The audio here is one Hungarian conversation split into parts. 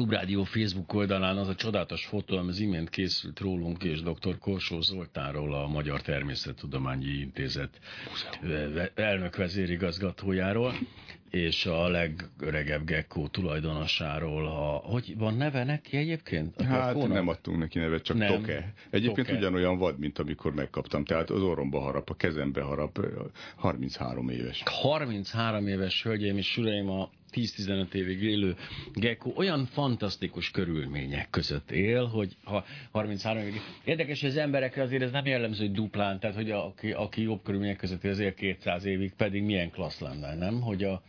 Klubrádió Facebook oldalán az a csodálatos fotó, ami az imént készült rólunk és dr. Korsó Zoltánról, a Magyar Természettudományi Intézet elnök vezérigazgatójáról, és a legöregebb gekkó tulajdonosáról, a, hogy van neve neki egyébként? A hát gekkónak? nem adtunk neki nevet, csak nem. Toke. Egyébként Toke. ugyanolyan vad, mint amikor megkaptam. Tehát az orromba harap, a kezembe harap, 33 éves. 33 éves hölgyeim és uraim, a 10-15 évig élő Gecko olyan fantasztikus körülmények között él, hogy ha 33 évig... Érdekes, hogy az emberekre azért ez nem jellemző, hogy duplán, tehát hogy aki, aki jobb körülmények között él, azért 200 évig, pedig milyen klassz lenne, nem? Hogy a,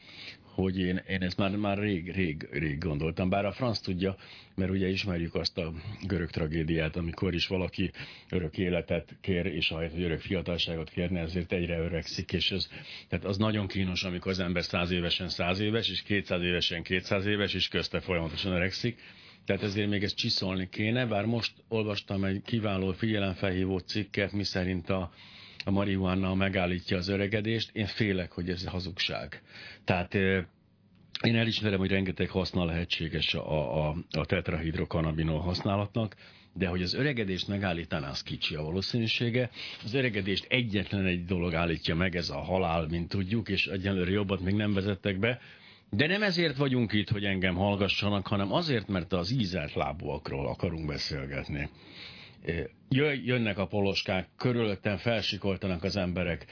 hogy én, én ezt már, már rég, rég, rég gondoltam, bár a franc tudja, mert ugye ismerjük azt a görög tragédiát, amikor is valaki örök életet kér, és ahelyett, hogy örök fiatalságot kérne, ezért egyre öregszik, és ez, tehát az nagyon kínos, amikor az ember száz évesen száz éves, és 200 évesen 200 éves, és közte folyamatosan öregszik. Tehát ezért még ezt csiszolni kéne, bár most olvastam egy kiváló figyelemfelhívó cikket, miszerint a, a marihuana megállítja az öregedést. Én félek, hogy ez hazugság. Tehát én elismerem, hogy rengeteg haszna lehetséges a, a, a tetrahidrokanabinol használatnak, de hogy az öregedést megállítaná, az kicsi a valószínűsége. Az öregedést egyetlen egy dolog állítja meg, ez a halál, mint tudjuk, és egyelőre jobbat még nem vezettek be. De nem ezért vagyunk itt, hogy engem hallgassanak, hanem azért, mert az ízelt lábúakról akarunk beszélgetni jönnek a poloskák, körülöttem felsikoltanak az emberek.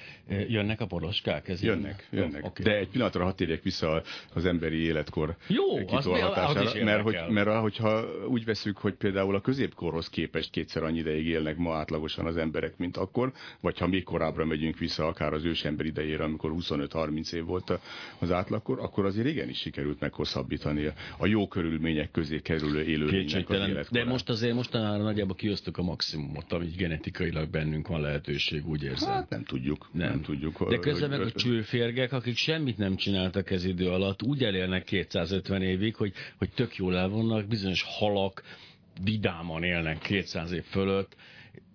Jönnek a poloskák? Ez jönnek, így? jönnek. Okay. De egy pillanatra hadd térjek vissza az emberi életkor Jó, kitolhatására, mert, hogy, mert hogyha úgy veszük, hogy például a középkorhoz képest kétszer annyi ideig élnek ma átlagosan az emberek, mint akkor, vagy ha még korábbra megyünk vissza, akár az ősember idejére, amikor 25-30 év volt az átlagkor, akkor azért igenis sikerült meghosszabbítani a jó körülmények közé kerülő élőlénynek az életkorát. De most azért mostanára nagyjából kiosztuk a maximumot, amit genetikailag bennünk van lehetőség, úgy érzem. Hát nem tudjuk. Nem, nem tudjuk. De közben meg a csőférgek, akik semmit nem csináltak ez idő alatt, úgy elélnek 250 évig, hogy, hogy tök jól elvonnak, bizonyos halak vidáman élnek 200 év fölött,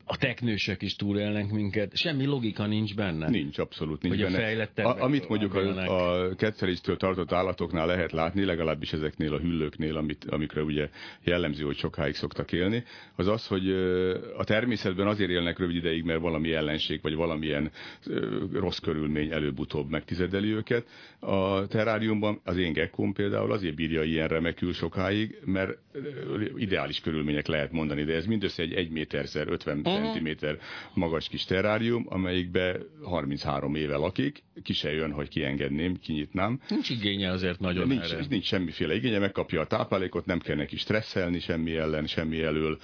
a teknősök is túlélnek minket, semmi logika nincs benne. Nincs, abszolút nincs hogy benne. A a, amit mondjuk a, a ketteléstől tartott állatoknál lehet látni, legalábbis ezeknél a hüllőknél, amit, amikre ugye jellemző, hogy sokáig szoktak élni, az az, hogy a természetben azért élnek rövid ideig, mert valami ellenség, vagy valamilyen rossz körülmény előbb-utóbb megtizedeli őket. A teráriumban az én gekkóm például azért bírja ilyen remekül sokáig, mert ideális körülmények lehet mondani, de ez mindössze egy 1 méterszer 50 centiméter magas kis terrárium, amelyikbe 33 éve lakik, ki se jön, hogy kiengedném, kinyitnám. Nincs igénye azért nagyon nincs, erre. Nincs semmiféle igénye, megkapja a táplálékot, nem kell neki stresszelni semmi ellen, semmi elől.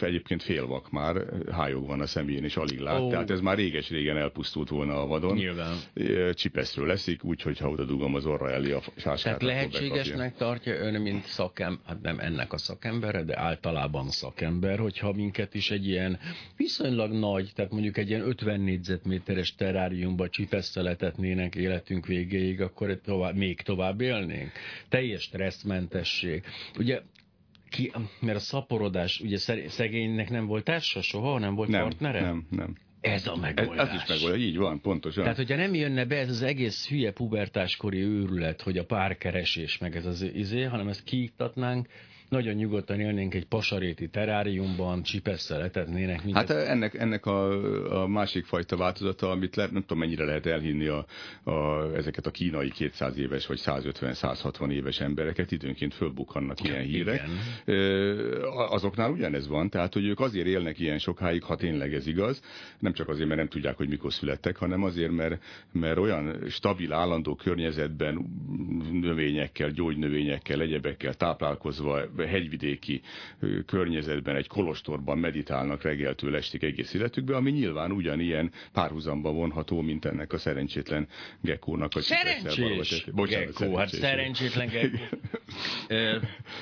Egyébként félvak már, hájog van a szemén, és alig lát. Oh. Tehát ez már réges-régen elpusztult volna a vadon. Nyilván. Csipeszről leszik, úgyhogy ha oda dugom az orra elé a sáskát. Tehát lehetségesnek tartja ön, mint szakem, hát nem ennek a szakembere, de általában szakember, hogyha minket is egy ilyen viszonylag nagy, tehát mondjuk egy ilyen 50 négyzetméteres teráriumba csipeszteletetnének életünk végéig, akkor tovább, még tovább élnénk. Teljes stresszmentesség. Ugye ki, mert a szaporodás, ugye szegénynek nem volt társa soha, nem volt nem, partnere? Nem, nem. Ez a megoldás. Ez, ez is megoldás, így van, pontosan. Tehát, hogyha nem jönne be ez az egész hülye pubertáskori őrület, hogy a párkeresés meg ez az izé, hanem ezt kiiktatnánk, nagyon nyugodtan élnénk egy pasaréti teráriumban, csipesszel etetnének. Minket. Hát ennek, ennek a, a másik fajta változata, amit le, nem tudom mennyire lehet elhinni a, a, ezeket a kínai 200 éves vagy 150-160 éves embereket, időnként fölbukkannak ilyen hírek. Igen. Azoknál ugyanez van, tehát hogy ők azért élnek ilyen sokáig, ha tényleg ez igaz, nem csak azért, mert nem tudják, hogy mikor születtek, hanem azért, mert, mert olyan stabil, állandó környezetben növényekkel, gyógynövényekkel, egyebekkel táplálkozva hegyvidéki környezetben, egy kolostorban meditálnak reggeltől estig egész életükbe, ami nyilván ugyanilyen párhuzamba vonható, mint ennek a szerencsétlen gekkónak a Szerencsés? Bocsánat, gekkó, hát szerencsétlen gekkó.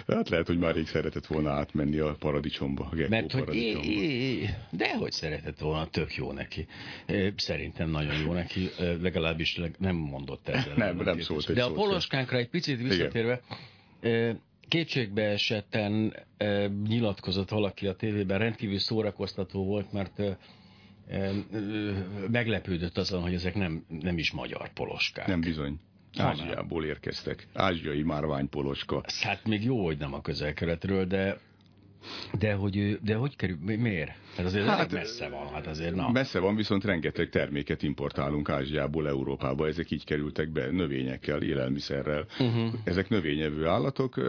hát lehet, hogy már rég szeretett volna átmenni a paradicsomba, a gekkó Mert hogy é, de hogy szeretett volna, tök jó neki. Szerintem nagyon jó neki, legalábbis nem mondott ezzel. Nem, nem szólt De a poloskánkra egy picit visszatérve, Igen kétségbe esetten e, nyilatkozott valaki a tévében, rendkívül szórakoztató volt, mert e, e, meglepődött azon, hogy ezek nem, nem is magyar poloskák. Nem bizony. Ázsiából érkeztek. Ázsiai márványpoloska. Hát még jó, hogy nem a közel-keletről, de de hogy, de hogy kerül, miért? Hát azért hát, messze van, hát azért na. Messze van, viszont rengeteg terméket importálunk Ázsiából Európába, ezek így kerültek be növényekkel, élelmiszerrel. Uh-huh. Ezek növényevő állatok,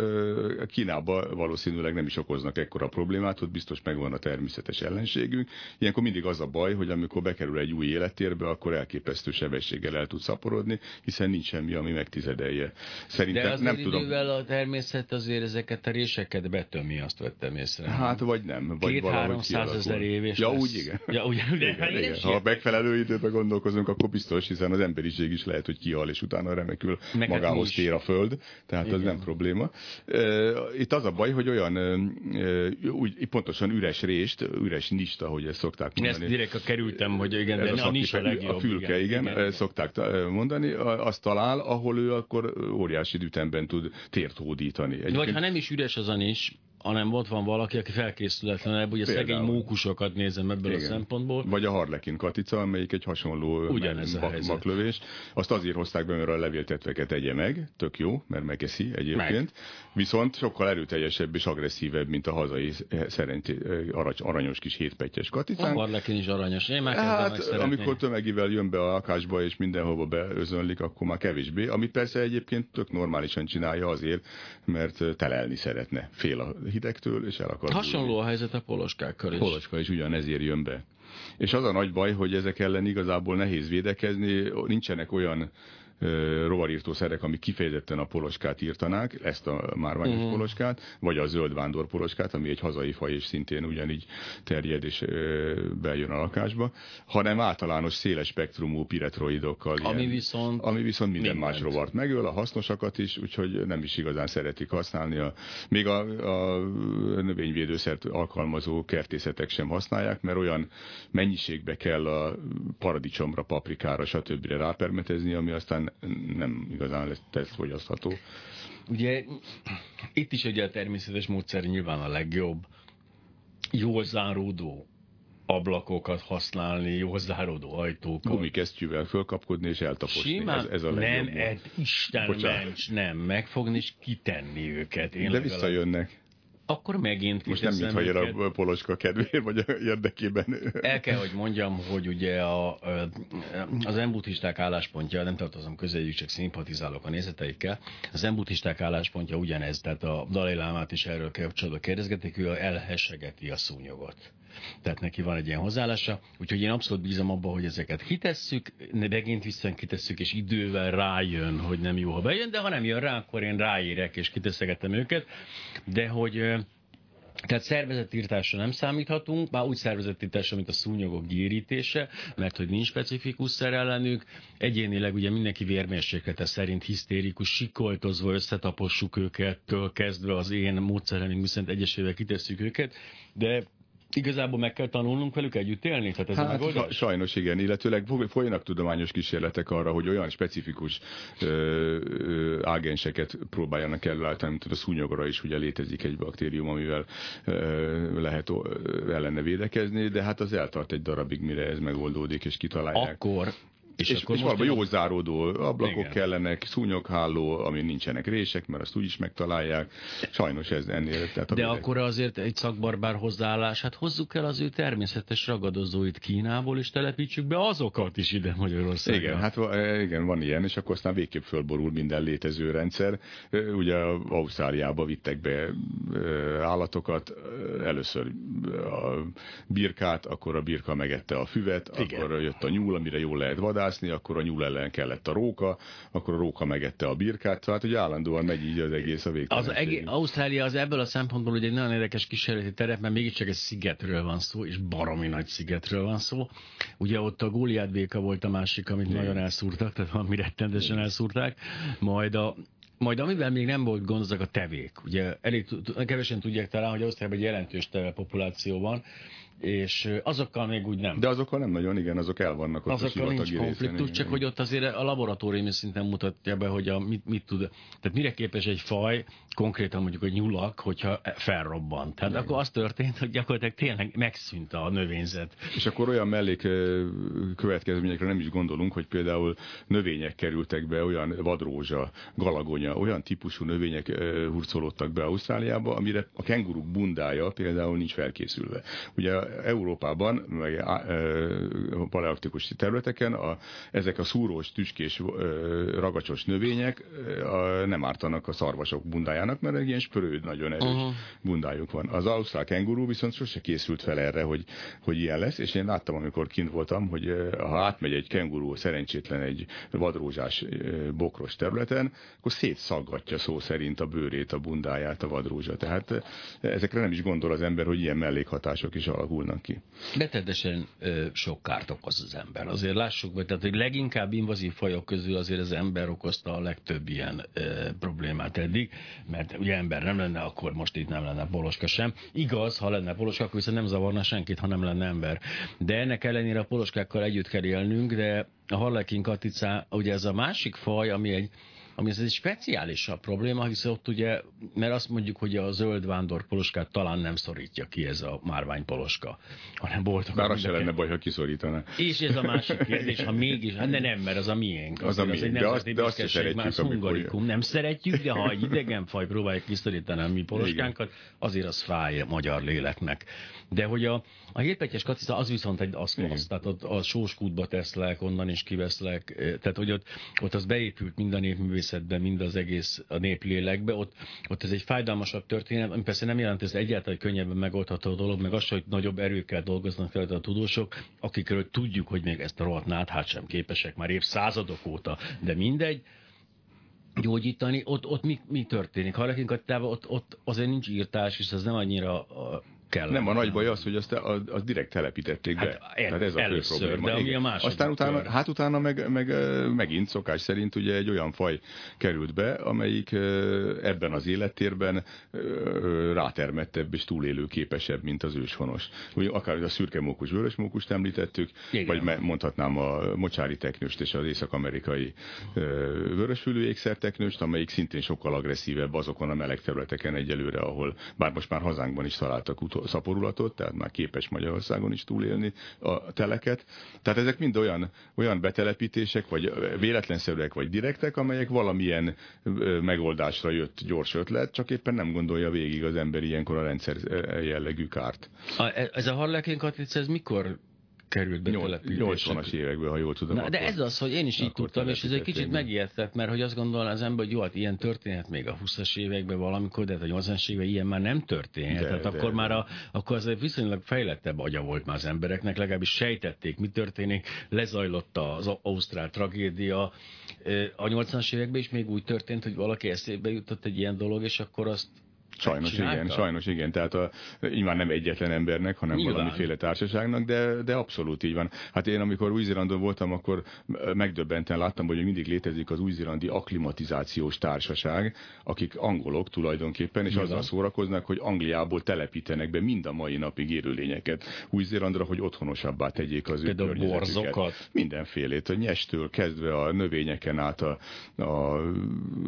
Kínába valószínűleg nem is okoznak ekkora problémát, ott biztos megvan a természetes ellenségünk. Ilyenkor mindig az a baj, hogy amikor bekerül egy új élettérbe, akkor elképesztő sebességgel el tud szaporodni, hiszen nincs semmi, ami megtizedelje. Szerintem De nem tudom. a természet azért ezeket a réseket betömi, azt vettem észre. Hát vagy nem. Vagy Két ezer év, és Ja, lesz... úgy igen. Ja, úgy, de, igen, igen. Ha megfelelő időben gondolkozunk, akkor biztos, hiszen az emberiség is lehet, hogy kihal, és utána remekül Meg hát magához tér a föld, tehát igen. az nem probléma. Itt az a baj, hogy olyan úgy, pontosan üres rést, üres nista, hogy ezt szokták mondani. Ezt direkt a kerültem, hogy igen, de a, a, a legjobb. A fülke, igen, igen, igen, szokták mondani, azt talál, ahol ő akkor óriási ütemben tud tért hódítani. Egyébként... Vagy ha nem is üres az a nis, hanem ott van valaki, aki felkészületlenebb, ugye Például. szegény mókusokat nézem ebből Igen. a szempontból. Vagy a harlekin katica, amelyik egy hasonló Ugyanez bak, baklövés. Azt azért hozták be, mert a levéltetveket tegye meg, tök jó, mert megeszi egyébként. Meg. Viszont sokkal erőteljesebb és agresszívebb, mint a hazai szerinti aranyos kis hétpettyes katica. A harlekin is aranyos. Én már hát, amikor tömegivel jön be a lakásba és mindenhova beözönlik, akkor már kevésbé. Ami persze egyébként tök normálisan csinálja azért, mert telelni szeretne. Fél a hidegtől, és el akar Hasonló bújni. a helyzet a poloskákkal is. Poloska is ugyanezért jön be. És az a nagy baj, hogy ezek ellen igazából nehéz védekezni, nincsenek olyan rovarírtószerek, amik kifejezetten a poloskát írtanák, ezt a márványos uh-huh. poloskát, vagy a zöld vándor poloskát, ami egy hazai faj, és szintén ugyanígy terjed és bejön a lakásba, hanem általános széles spektrumú piretroidokkal. Ami ilyen, viszont... Ami viszont minden mindent. más rovart megöl, a hasznosakat is, úgyhogy nem is igazán szeretik használni. A, még a, a növényvédőszert alkalmazó kertészetek sem használják, mert olyan mennyiségbe kell a paradicsomra, paprikára, stb. rápermetezni, ami aztán nem igazán lesz tesztfogyasztható. Ugye itt is ugye a természetes módszer nyilván a legjobb. Jól záródó ablakokat használni, jól záródó ajtókat. Gumikesztyűvel fölkapkodni és eltaposni. Simán, ez, ez a legjobb. Nem, ez Isten ments, nem, megfogni és kitenni őket. Én De visszajönnek akkor megint Most nem mintha jön a poloska kedvéért, vagy a érdekében. El kell, hogy mondjam, hogy ugye a, az embutisták álláspontja, nem tartozom közéjük, csak szimpatizálok a nézeteikkel, az embutisták álláspontja ugyanez, tehát a Dalai Lámát is erről kapcsolatban kérdezgetik, ő elhessegeti a szúnyogot. Tehát neki van egy ilyen hozzáállása, úgyhogy én abszolút bízom abba, hogy ezeket kitesszük, megint vissza kitesszük, és idővel rájön, hogy nem jó, ha bejön, de ha nem jön rá, akkor én ráérek, és kiteszegetem őket. De hogy tehát szervezetírtásra nem számíthatunk, már úgy szervezetírtásra, mint a szúnyogok gyérítése, mert hogy nincs specifikus szer ellenük. Egyénileg ugye mindenki vérmérséklete szerint hisztérikus, sikoltozva összetapossuk őket, kezdve az én módszerelünk szerint egyesével kitesszük őket, de Igazából meg kell tanulnunk velük együtt élni? Tehát ez hát, a sajnos igen, illetőleg folynak tudományos kísérletek arra, hogy olyan specifikus ö, ö, ágenseket próbáljanak előállítani, mint a szúnyogra is ugye létezik egy baktérium, amivel ö, lehet ö, ellene védekezni, de hát az eltart egy darabig, mire ez megoldódik, és kitalálják. Akkor és, és, akkor és valami jó záródó ablakok igen. kellenek, szúnyogháló, ami nincsenek rések, mert azt úgyis megtalálják. Sajnos ez ennél. Tehát De akkor azért egy szakbarbár hozzáállás, hát hozzuk el az ő természetes ragadozóit Kínából, és telepítsük be azokat is ide Magyarországra. Igen, hát igen, van ilyen, és akkor aztán végképp fölborul minden létező rendszer. Ugye Ausztráliába vittek be állatokat, először a birkát, akkor a birka megette a füvet, igen. akkor jött a nyúl, amire jól lehet vadászni, vadászni, akkor a nyúl ellen kellett a róka, akkor a róka megette a birkát, tehát hogy állandóan megy így az egész a Az egész, Ausztrália az ebből a szempontból ugye egy nagyon érdekes kísérleti terep, mert mégiscsak egy szigetről van szó, és baromi nagy szigetről van szó. Ugye ott a Góliát béka volt a másik, amit Igen. nagyon elszúrtak, tehát valami rettendesen elszúrták, majd a, majd amivel még nem volt gond, azok a tevék. Ugye elég kevesen tudják talán, hogy Ausztriában egy jelentős teve populáció van, és azokkal még úgy nem. De azokkal nem nagyon, igen, azok el vannak ott azokkal nincs konfliktus, részen, csak hogy ott azért a laboratóriumi szinten mutatja be, hogy a, mit, mit tud. Tehát mire képes egy faj, konkrétan mondjuk a nyulak, hogyha felrobbant. Tehát igen. akkor az történt, hogy gyakorlatilag tényleg megszűnt a növényzet. És akkor olyan mellék következményekre nem is gondolunk, hogy például növények kerültek be, olyan vadrózsa, galagonya, olyan típusú növények hurcolódtak be Ausztráliába, amire a kenguruk bundája például nincs felkészülve. Ugye Európában, meg a palearktikus területeken a, ezek a szúrós, tüskés, ragacsos növények a, nem ártanak a szarvasok bundájának, mert egy ilyen spörőd, nagyon erős uh-huh. bundájuk van. Az ausztrál kenguru viszont sose készült fel erre, hogy, hogy ilyen lesz, és én láttam, amikor kint voltam, hogy ha átmegy egy kenguru szerencsétlen egy vadrózsás bokros területen, akkor szétszaggatja szó szerint a bőrét, a bundáját a vadrózsa. Tehát ezekre nem is gondol az ember, hogy ilyen mellékhatások is alakulnak ki. Rettenetesen sok kárt okoz az ember. Azért lássuk be, tehát hogy leginkább invazív fajok közül azért az ember okozta a legtöbb ilyen ö, problémát eddig, mert ugye ember nem lenne, akkor most itt nem lenne poloska sem. Igaz, ha lenne poloska, akkor viszont nem zavarna senkit, ha nem lenne ember. De ennek ellenére a poloskákkal együtt kell élnünk, de a harlekin katica, ugye ez a másik faj, ami egy ami ez egy speciálisabb probléma, hiszen ott ugye, mert azt mondjuk, hogy a zöld vándor poloskát talán nem szorítja ki ez a márvány poloska, hanem boltok. Bár az se lenne baj, ha kiszorítaná. És ez a másik kérdés, ha mégis, hát de nem, mert az a miénk. Az, az a miénk, de azt, de azt is szeretjük, hungarikum. Nem szeretjük, de ha egy idegen faj próbálja kiszorítani a mi poloskánkat, azért az fáj a magyar léleknek. De hogy a, a hétpetyes kacica az viszont egy aszklasz, tehát ott a sóskútba teszlek, onnan is kiveszlek, tehát hogy ott, ott az beépült mind a népművészetbe, mind az egész a néplélekbe, ott, ott ez egy fájdalmasabb történet, ami persze nem jelent ez egyáltalán egy könnyebben megoldható dolog, meg az, hogy nagyobb erőkkel dolgoznak fel a tudósok, akikről tudjuk, hogy még ezt a rohadt náthát sem képesek már évszázadok óta, de mindegy, gyógyítani, ott, ott mi, mi történik? Ha ott, ott azért nincs írtás, és ez nem annyira kell. Nem, a nagy baj az, hogy azt, az, az direkt telepítették be. Hát, Tehát ez a fő probléma. De ami a második Aztán utána, hát utána meg, meg, megint szokás szerint ugye egy olyan faj került be, amelyik ebben az élettérben rátermettebb és túlélő képesebb, mint az őshonos. Ugye akár a szürke mókus, vörös mókust említettük, Igen. vagy mondhatnám a mocsári teknőst és az észak-amerikai vörösfülű ékszerteknőst, amelyik szintén sokkal agresszívebb azokon a meleg területeken egyelőre, ahol bár most már hazánkban is találtak utol szaporulatot, tehát már képes Magyarországon is túlélni a teleket. Tehát ezek mind olyan, olyan betelepítések, vagy véletlenszerűek, vagy direktek, amelyek valamilyen megoldásra jött gyors ötlet, csak éppen nem gondolja végig az ember ilyenkor a rendszer jellegű kárt. A, ez a harlekin ez mikor került be 80-as évekből, ha jól tudom. Na, de ez az, hogy én is így tudtam, és ez egy kicsit megijedtett, mert hogy azt gondolom az ember, hogy jó, hát ilyen történhet még a 20-as években valamikor, de hát a 80-as években ilyen már nem történhet. De, Tehát de, akkor de. már a, akkor az viszonylag fejlettebb agya volt már az embereknek, legalábbis sejtették, mi történik, lezajlott az ausztrál tragédia. A 80-as években is még úgy történt, hogy valaki eszébe jutott egy ilyen dolog, és akkor azt Sajnos igen, sajnos igen. Tehát a, így már nem egyetlen embernek, hanem Nyilván. valamiféle társaságnak, de, de abszolút így van. Hát én amikor Új-Zélandon voltam, akkor megdöbbenten láttam, hogy mindig létezik az új-zélandi akklimatizációs társaság, akik angolok tulajdonképpen, és Nyilván. azzal szórakoznak, hogy Angliából telepítenek be mind a mai napig élőlényeket Új-Zélandra, hogy otthonosabbá tegyék az ő borzokat. Mindenfélét, a nyestől kezdve a növényeken át a, a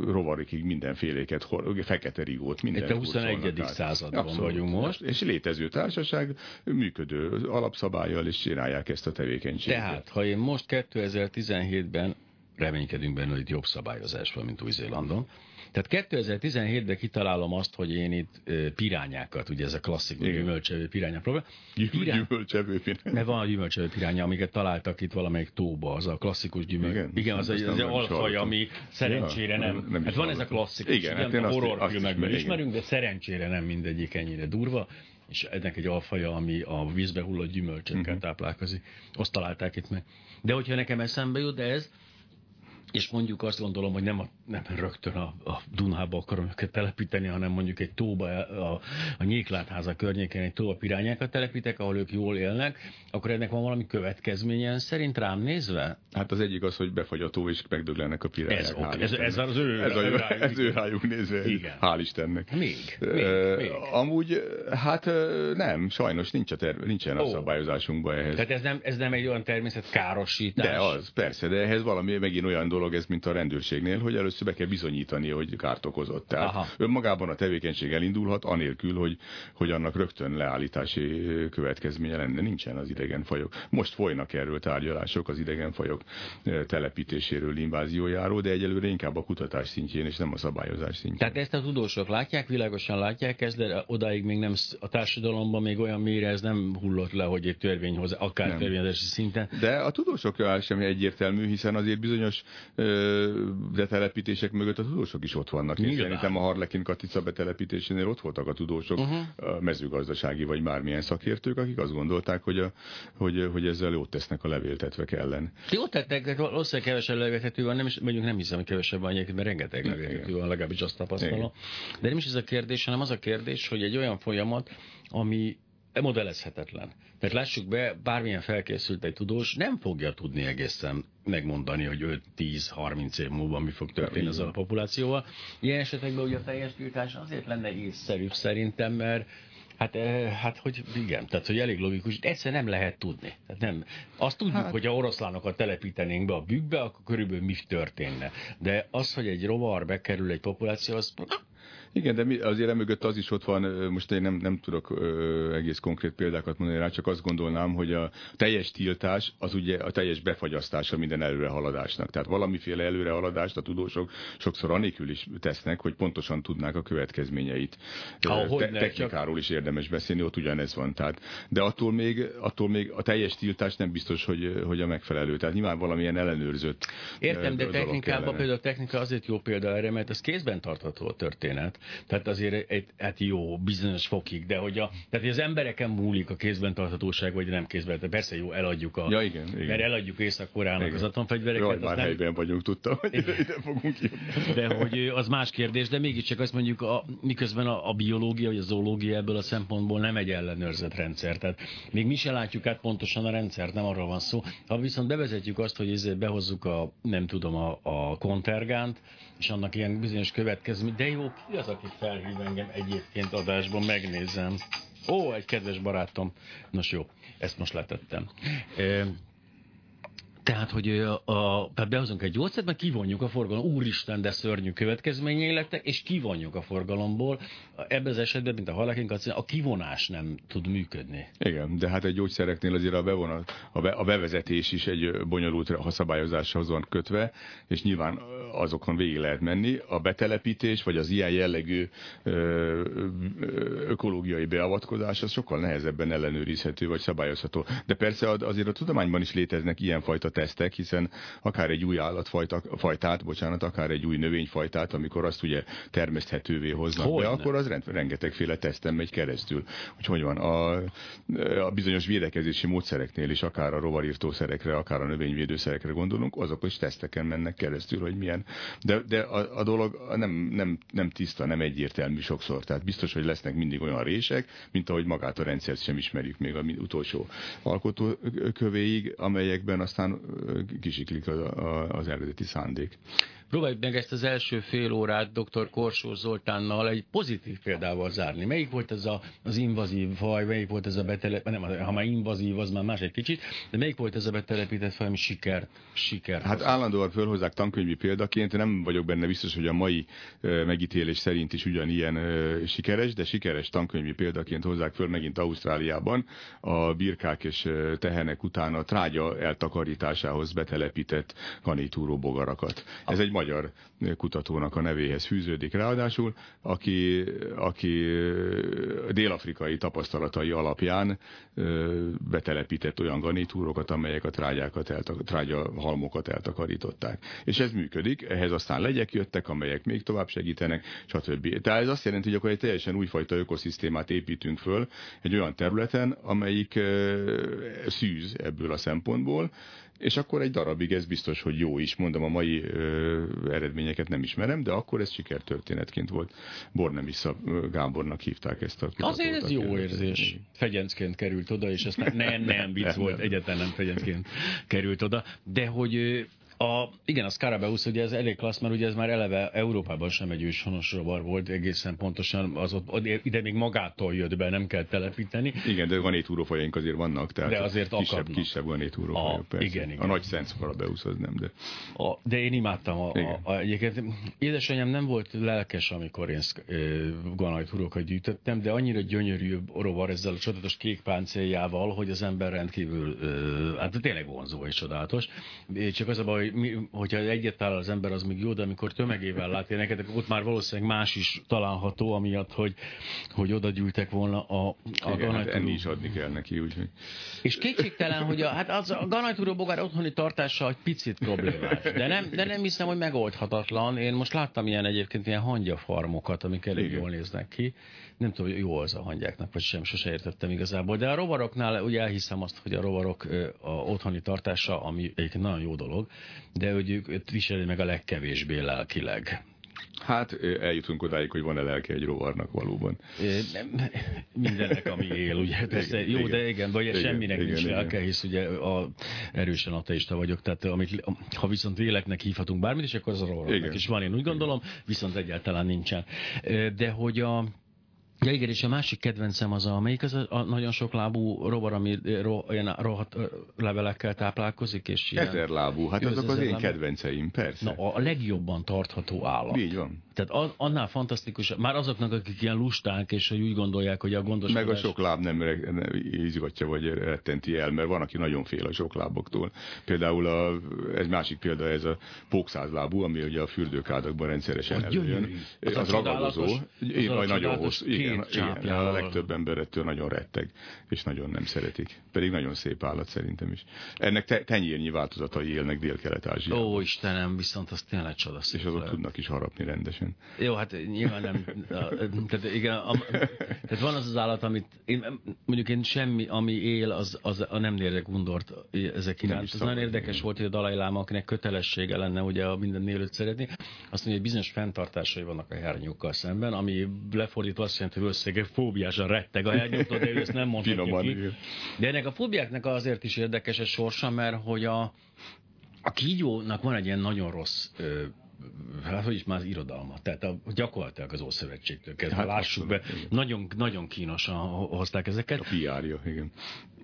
rovarikig mindenféléket, fekete rigót, minden a 21. században Abszolút. vagyunk most. És létező társaság működő alapszabályjal is csinálják ezt a tevékenységet. Tehát, ha én most 2017-ben reménykedünk benne, hogy jobb szabályozás van, mint Új-Zélandon, tehát 2017-ben kitalálom azt, hogy én itt pirányákat, ugye ez a klasszikus gyümölcsevő piránya probléma. Pirány... Gyümölcsevő piránya. Mert van a gyümölcsevő piránya, amiket találtak itt valamelyik tóba, az a klasszikus gyümölcs. Igen, Igen az, az, az, alfaj, ami szerencsére nem. nem, nem hát van ez a klasszikus, Igen, hát a horrorfilmekben ismerünk, de szerencsére nem mindegyik ennyire durva és ennek egy alfaja, ami a vízbe hullott gyümölcsökkel uh-huh. táplálkozik. Azt találták itt meg. De hogyha nekem eszembe jut, ez, és mondjuk azt gondolom, hogy nem, a, nem rögtön a, a Dunába akarom őket telepíteni, hanem mondjuk egy tóba, a, a Nyéklátháza környékén egy tóba pirányákat telepítek, ahol ők jól élnek, akkor ennek van valami következménye szerint rám nézve? Hát az egyik az, hogy befagy a tó, és megdöglenek a pirányák. Ez, okay. ez, ez, az ő, ez, ő, rájuk, ez ő rájuk nézve. Igen. Hál' Istennek. Még, még, uh, még. Amúgy, hát nem, sajnos nincs a terv, nincsen oh. a szabályozásunkban ehhez. Tehát ez nem, ez nem egy olyan természetkárosítás? De az, persze, de ehhez valami megint olyan dolog, ez mint a rendőrségnél, hogy először be kell bizonyítani, hogy kárt okozott. Tehát Aha. önmagában a tevékenység elindulhat, anélkül, hogy, hogy annak rögtön leállítási következménye lenne. Nincsen az idegenfajok. Most folynak erről tárgyalások az idegenfajok telepítéséről, inváziójáról, de egyelőre inkább a kutatás szintjén, és nem a szabályozás szintjén. Tehát ezt a tudósok látják, világosan látják ezt, de odáig még nem a társadalomban még olyan mélyre ez nem hullott le, hogy egy törvényhoz, akár törvényezési szinten. De a tudósok sem egyértelmű, hiszen azért bizonyos betelepítések mögött a tudósok is ott vannak. Én szerintem a Harlekin Katica betelepítésénél ott voltak a tudósok, uh-huh. a mezőgazdasági vagy bármilyen szakértők, akik azt gondolták, hogy, a, hogy, hogy ezzel jót tesznek a levéltetvek ellen. Jót tettek, valószínűleg kevesebb levéltető van, nem is, mondjuk nem hiszem, hogy kevesebb van egyébként, mert rengeteg levéltető van, legalábbis azt tapasztalom. De nem is ez a kérdés, hanem az a kérdés, hogy egy olyan folyamat, ami modellezhetetlen. Mert lássuk be, bármilyen felkészült egy tudós nem fogja tudni egészen megmondani, hogy 5-10-30 év múlva mi fog történni ezzel a populációval. Ilyen esetekben ugye a teljes tiltás azért lenne észszerűbb szerintem, mert Hát, hát, hogy igen, tehát, hogy elég logikus, de egyszer nem lehet tudni. Tehát nem. Azt tudjuk, hát... hogy ha oroszlánokat telepítenénk be a bükkbe, akkor körülbelül mi történne. De az, hogy egy rovar bekerül egy populáció, az igen, de mi, azért emögött az is ott van, most én nem, nem tudok ö, egész konkrét példákat mondani rá, csak azt gondolnám, hogy a teljes tiltás az ugye a teljes befagyasztása minden előrehaladásnak. Tehát valamiféle előrehaladást a tudósok sokszor anélkül is tesznek, hogy pontosan tudnák a következményeit. Ah, Te, technikáról is érdemes beszélni, ott ugyanez van. Tehát, de attól még, attól még a teljes tiltás nem biztos, hogy, hogy a megfelelő. Tehát nyilván valamilyen ellenőrzött. Értem, de technikában például a technika azért jó példa erre, mert ez kézben tartható a történet. Tehát azért egy, hát jó, bizonyos fokig, de hogy, a, tehát, az embereken múlik a kézben tarthatóság, vagy nem kézben. Tehát persze jó, eladjuk a... Ja, igen, igen. Mert eladjuk Észak-Koreának az atomfegyvereket. Jaj, már nem... helyben vagyunk, tudtam, hogy ide, ide fogunk jönni. De hogy az más kérdés, de mégiscsak azt mondjuk, a, miközben a, a biológia, vagy a zoológia ebből a szempontból nem egy ellenőrzött rendszer. Tehát még mi se látjuk át pontosan a rendszert, nem arról van szó. Ha viszont bevezetjük azt, hogy ezért behozzuk a, nem tudom, a, a kontergánt, és annak ilyen bizonyos következmény, de jó, ki az, aki felhív engem egyébként adásban, megnézem. Ó, egy kedves barátom. Nos jó, ezt most letettem. Tehát, hogy a, tehát behozunk egy gyógyszert, mert kivonjuk a forgalom. Úristen, de szörnyű következményei lettek, és kivonjuk a forgalomból. Ebben az esetben, mint a halakinkat, a kivonás nem tud működni. Igen, de hát egy gyógyszereknél azért a, bevonat, a, be, a bevezetés is egy bonyolult szabályozáshoz van kötve, és nyilván azokon végig lehet menni. A betelepítés, vagy az ilyen jellegű ö, ökológiai beavatkozás, az sokkal nehezebben ellenőrizhető, vagy szabályozható. De persze azért a tudományban is léteznek ilyenfajta tesztek, hiszen akár egy új állatfajtát, bocsánat, akár egy új növényfajtát, amikor azt ugye termeszthetővé hoznak Hogyne. be, akkor az rengetegféle teszten megy keresztül. Hogy hogy van, a, a bizonyos védekezési módszereknél is, akár a rovarírtószerekre, akár a növényvédőszerekre gondolunk, azok is teszteken mennek keresztül, hogy milyen. De, de a, a dolog nem, nem, nem tiszta, nem egyértelmű sokszor. Tehát biztos, hogy lesznek mindig olyan rések, mint ahogy magát a rendszert sem ismerjük még a utolsó alkotókövéig, amelyekben aztán kisiklik az, az eredeti szándék. Próbáljuk meg ezt az első fél órát dr. Korsó Zoltánnal egy pozitív példával zárni. Melyik volt ez a, az invazív faj, melyik volt ez a betelepített, nem, ha már invazív, az már más egy kicsit, de melyik volt ez a betelepített faj, ami siker, siker? Hát állandóan fölhozzák tankönyvi példaként, nem vagyok benne biztos, hogy a mai megítélés szerint is ugyanilyen sikeres, de sikeres tankönyvi példaként hozzák föl megint Ausztráliában a birkák és tehenek után a trágya eltakarításához betelepített kanitúró bogarakat. Ez egy magyar melhor kutatónak a nevéhez fűződik ráadásul, aki, aki dél-afrikai tapasztalatai alapján betelepített olyan garnitúrokat, amelyek a trágyákat, eltak, trágya halmokat eltakarították. És ez működik, ehhez aztán legyek jöttek, amelyek még tovább segítenek, stb. Tehát ez azt jelenti, hogy akkor egy teljesen újfajta ökoszisztémát építünk föl egy olyan területen, amelyik szűz ebből a szempontból, és akkor egy darabig ez biztos, hogy jó is. Mondom, a mai ö, eredményeket nem ismerem, de akkor ez sikertörténetként volt. Bornemisza Gábornak hívták ezt a kutatót. Azért ez jó érzés. Fegyencként került oda, és aztán nem, nem, vicc volt, egyetlen nem fegyencként került oda. De hogy a, igen, a Scarabeus ugye ez elég klassz, mert ugye ez már eleve Európában sem egy őshonos rovar volt, egészen pontosan az ott, ide még magától jött be, nem kell telepíteni. Igen, de ganétúrófajaink azért vannak, tehát de azért kisebb, akadnak. kisebb ganétúrófajok, persze. Igen, igen. A nagy Szent Scarabeus az nem, de... A, de én imádtam a, a, a, egyébként. Édesanyám nem volt lelkes, amikor én ganajtúrókat gyűjtöttem, de annyira gyönyörű rovar ezzel a csodálatos kék páncéljával, hogy az ember rendkívül, hát tényleg vonzó és csodálatos. Csak az a baj, mi, hogyha egyet talál az ember, az még jó, de amikor tömegével lát ilyeneket, ott már valószínűleg más is található, amiatt, hogy, hogy oda gyűjtek volna a, a Igen, hát enni is adni kell neki, úgyhogy. És kétségtelen, hogy a, hát az a ganajtúró bogár otthoni tartása egy picit problémás. De nem, de nem hiszem, hogy megoldhatatlan. Én most láttam ilyen egyébként ilyen hangyafarmokat, amik elég Igen. jól néznek ki. Nem tudom, hogy jó az a hangyáknak, vagy sem, sose értettem igazából. De a rovaroknál ugye elhiszem azt, hogy a rovarok a otthoni tartása, ami egyébként nagyon jó dolog, de hogy ők viseli meg a legkevésbé lelkileg. Hát eljutunk odáig, hogy van-e lelke egy rovarnak valóban. Nem, mindennek, ami él, ugye. Persze, igen, jó, igen. de igen, vagy igen, semminek igen, nincs igen, lelke, hisz ugye a, erősen ateista vagyok, tehát amit, ha viszont léleknek hívhatunk bármit, és akkor az a rovarnak is van, én úgy gondolom, viszont egyáltalán nincsen. De hogy a Ja igen, és a másik kedvencem az a, melyik az a, a nagyon sok lábú rovar, ami ro, ilyen rohadt levelekkel táplálkozik, és ilyen... Ezer lábú, hát azok az én lábú. kedvenceim, persze. Na, a legjobban tartható állat. Így van. Tehát annál fantasztikus, már azoknak, akik ilyen lusták, és hogy úgy gondolják, hogy a gondos. Meg a sok láb nem, nem izgatja, vagy rettenti el, mert van, aki nagyon fél a sok láboktól. Például a, ez másik példa, ez a pókszázlábú, ami ugye a fürdőkádakban rendszeresen a előjön. Az, az ragadozó. Az nagyon hosszú. Igen, igen, a legtöbb ember ettől nagyon retteg, és nagyon nem szeretik. Pedig nagyon szép állat szerintem is. Ennek te, tenyérnyi változatai élnek Dél-Kelet-Ázsiában. Ó, Istenem, viszont az tényleg csodaszép. És azok tudnak is harapni rendesen teljesen. Jó, hát nyilván nem. Tehát, igen, a, tehát van az az állat, amit én, mondjuk én semmi, ami él, az, az a nem érdek undort ezek iránt. Ez nagyon érdekes igen. volt, hogy a Dalai Láma, akinek kötelessége lenne ugye a minden élőt szeretni, azt mondja, hogy bizonyos fenntartásai vannak a hernyókkal szemben, ami lefordítva azt jelenti, hogy összege fóbiásan retteg a hernyóktól, de ő ezt nem mondhatja ki. De ennek a fóbiáknak azért is érdekes a sorsa, mert hogy a, a kígyónak van egy ilyen nagyon rossz ö, hát hogy is már az irodalma, tehát a, gyakorlatilag az Ószövetségtől kezdve, hát lássuk be, nagyon, nagyon kínosan hozták ezeket. A PR-ja, igen.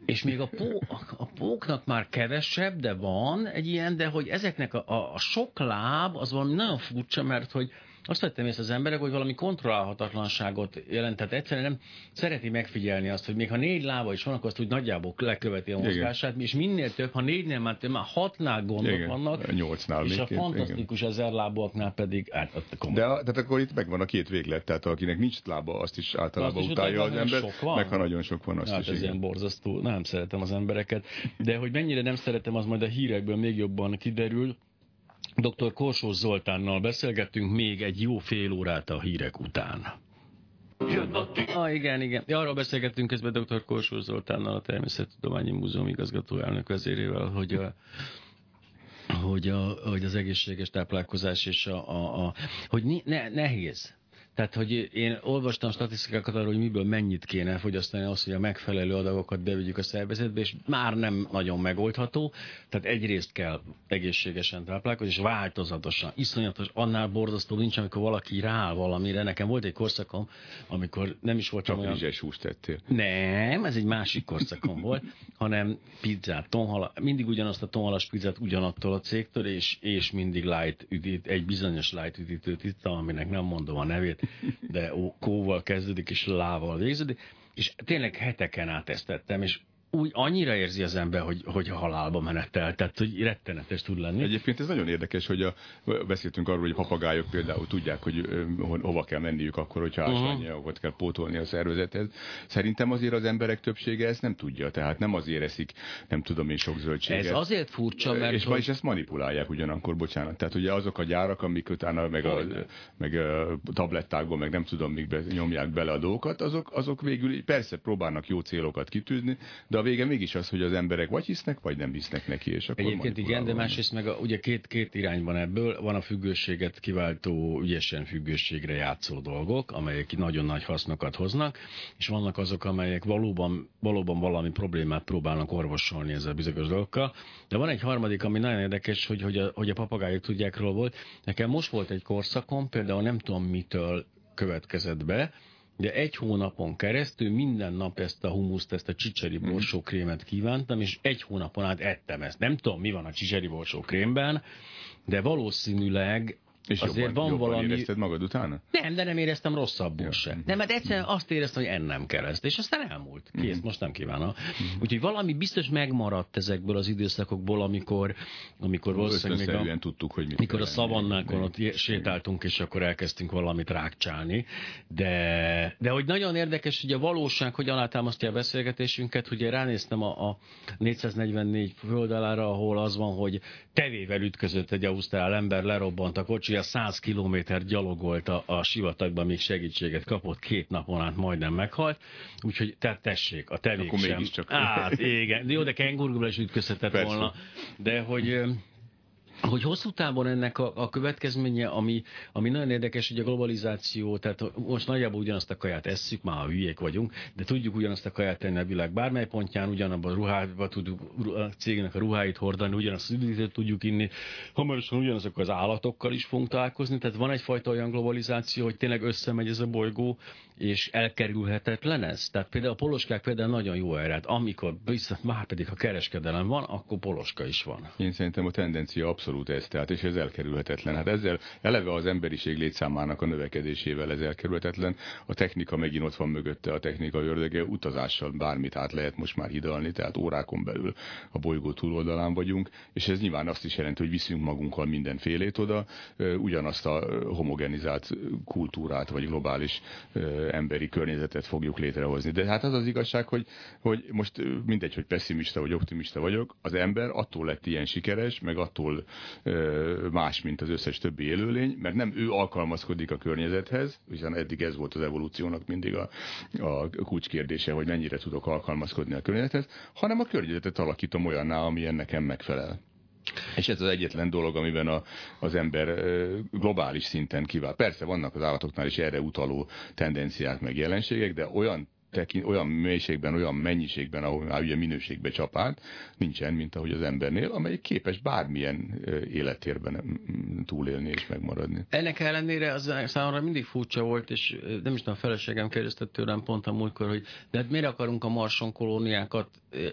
És még a, pó, a póknak már kevesebb, de van egy ilyen, de hogy ezeknek a, a, a sok láb, az valami nagyon furcsa, mert hogy azt vettem észre az emberek, hogy valami kontrollálhatatlanságot jelent. Tehát egyszerűen nem szereti megfigyelni azt, hogy még ha négy lába is van, akkor azt úgy nagyjából leköveti a mozgását, és minél több, ha négynél már, több, már hatnál gondok igen. vannak, nyolcnál és a fantasztikus ezer lábúaknál pedig át, De tehát akkor itt megvan a két véglet, tehát akinek nincs lába, azt is általában azt utálja az ember, meg ha nagyon sok van, azt hát is. ez igen. ilyen borzasztó, nem szeretem az embereket, de hogy mennyire nem szeretem, az majd a hírekből még jobban kiderül, Dr. Korsós Zoltánnal beszélgettünk még egy jó fél órát a hírek után. Ah, igen, igen. Ja, arról beszélgettünk közben dr. Korsós Zoltánnal, a Természettudományi Múzeum igazgató elnök vezérével, hogy a, hogy, a, hogy az egészséges táplálkozás és a, a, a hogy ne, nehéz tehát, hogy én olvastam statisztikákat arról, hogy miből mennyit kéne fogyasztani az, hogy a megfelelő adagokat bevigyük a szervezetbe, és már nem nagyon megoldható. Tehát egyrészt kell egészségesen táplálkozni, és változatosan, iszonyatos, annál borzasztó nincs, amikor valaki rááll valamire. Nekem volt egy korszakom, amikor nem is volt olyan... Csak húst tettél. Nem, ez egy másik korszakom volt, hanem pizzát, tonhala, mindig ugyanazt a tonhalas pizzát ugyanattól a cégtől, és, és mindig light üdít, egy bizonyos light üdítőt ittam, aminek nem mondom a nevét, de kóval kezdődik, és lával végződik, és tényleg heteken át ezt tettem, és úgy annyira érzi az ember, hogy, hogy halálba menetel, tehát hogy rettenetes tud lenni. Egyébként ez nagyon érdekes, hogy a, beszéltünk arról, hogy a papagájok például tudják, hogy ho, hova kell menniük akkor, hogyha uh-huh. ásványanyagokat kell pótolni a szervezethez. Szerintem azért az emberek többsége ezt nem tudja, tehát nem azért eszik, nem tudom én sok zöldséget. Ez azért furcsa, mert... És, hogy... és ezt manipulálják ugyanakkor, bocsánat. Tehát ugye azok a gyárak, amik utána meg a, meg a tablettákból, meg nem tudom, mikbe nyomják bele a dolgokat, azok, azok végül persze próbálnak jó célokat kitűzni, de a vége mégis az, hogy az emberek vagy hisznek, vagy nem hisznek neki, és akkor Egyébként igen, de másrészt meg a, ugye két, két irányban ebből van a függőséget kiváltó, ügyesen függőségre játszó dolgok, amelyek nagyon nagy hasznokat hoznak, és vannak azok, amelyek valóban, valóban valami problémát próbálnak orvosolni ezzel bizonyos dolgokkal. De van egy harmadik, ami nagyon érdekes, hogy, hogy, a, hogy a papagájuk tudják ról volt. Nekem most volt egy korszakom, például nem tudom mitől következett be, de egy hónapon keresztül minden nap ezt a humuszt, ezt a csicseri mhm. borsó krémet kívántam, és egy hónapon át ettem ezt. Nem tudom, mi van a csicseri borsó krémben, de valószínűleg és azért jobban, van jobban valami... érezted magad utána? Nem, de nem éreztem rosszabbul ja. sem. Nem, mert egyszerűen azt éreztem, hogy ennem kell ezt, és aztán elmúlt. Kész, mm. most nem kívánom. Mm. Úgyhogy valami biztos megmaradt ezekből az időszakokból, amikor, amikor valószínűleg még a, tudtuk, hogy mit mikor a szavannákon ott sétáltunk, és akkor elkezdtünk valamit rákcsálni. De, de hogy nagyon érdekes, hogy a valóság hogyan alátámasztja a beszélgetésünket, hogy ránéztem a, a 444 földalára, ahol az van, hogy tevével ütközött egy ausztrál ember, lerobbant a kocsi, a 100 kilométer gyalogolt a, a sivatagban, még segítséget kapott, két napon át majdnem meghalt. Úgyhogy tehát tessék, a tevék Akkor sem. Csak. Á, igen, jó, de kengurúval is ütközhetett volna. De hogy hogy hosszú távon ennek a, a következménye, ami, ami nagyon érdekes, hogy a globalizáció, tehát most nagyjából ugyanazt a kaját esszük, már hülyék vagyunk, de tudjuk ugyanazt a kaját tenni a világ bármely pontján, ugyanabban a ruhába tudjuk a cégnek a ruháit hordani, ugyanazt az üdítőt tudjuk inni, hamarosan ugyanazok az állatokkal is fogunk találkozni, tehát van egyfajta olyan globalizáció, hogy tényleg összemegy ez a bolygó, és elkerülhetetlen ez. Tehát például a poloskák például nagyon jó erre, hát amikor viszont már pedig ha kereskedelem van, akkor poloska is van. Én szerintem a tendencia abszolút ez, tehát és ez elkerülhetetlen. Hát ezzel eleve az emberiség létszámának a növekedésével ez elkerülhetetlen. A technika megint ott van mögötte, a technika ördöge utazással bármit át lehet most már hidalni, tehát órákon belül a bolygó túloldalán vagyunk, és ez nyilván azt is jelenti, hogy viszünk magunkkal mindenfélét oda, ugyanazt a homogenizált kultúrát, vagy globális emberi környezetet fogjuk létrehozni. De hát az az igazság, hogy, hogy most mindegy, hogy pessimista vagy optimista vagyok, az ember attól lett ilyen sikeres, meg attól más, mint az összes többi élőlény, mert nem ő alkalmazkodik a környezethez, hiszen eddig ez volt az evolúciónak mindig a, a kulcskérdése, hogy mennyire tudok alkalmazkodni a környezethez, hanem a környezetet alakítom olyanná, ami ennek megfelel. És ez az egyetlen dolog, amiben a, az ember globális szinten kivál. Persze vannak az állatoknál is erre utaló tendenciák meg jelenségek, de olyan tekint, olyan mélységben, olyan mennyiségben, ahol már ugye minőségbe csapált, nincsen, mint ahogy az embernél, amely képes bármilyen életérben túlélni és megmaradni. Ennek ellenére az számomra mindig furcsa volt, és nem is tudom, a feleségem kérdezte tőlem pont a múltkor, hogy de hát miért akarunk a Marson kolóniákat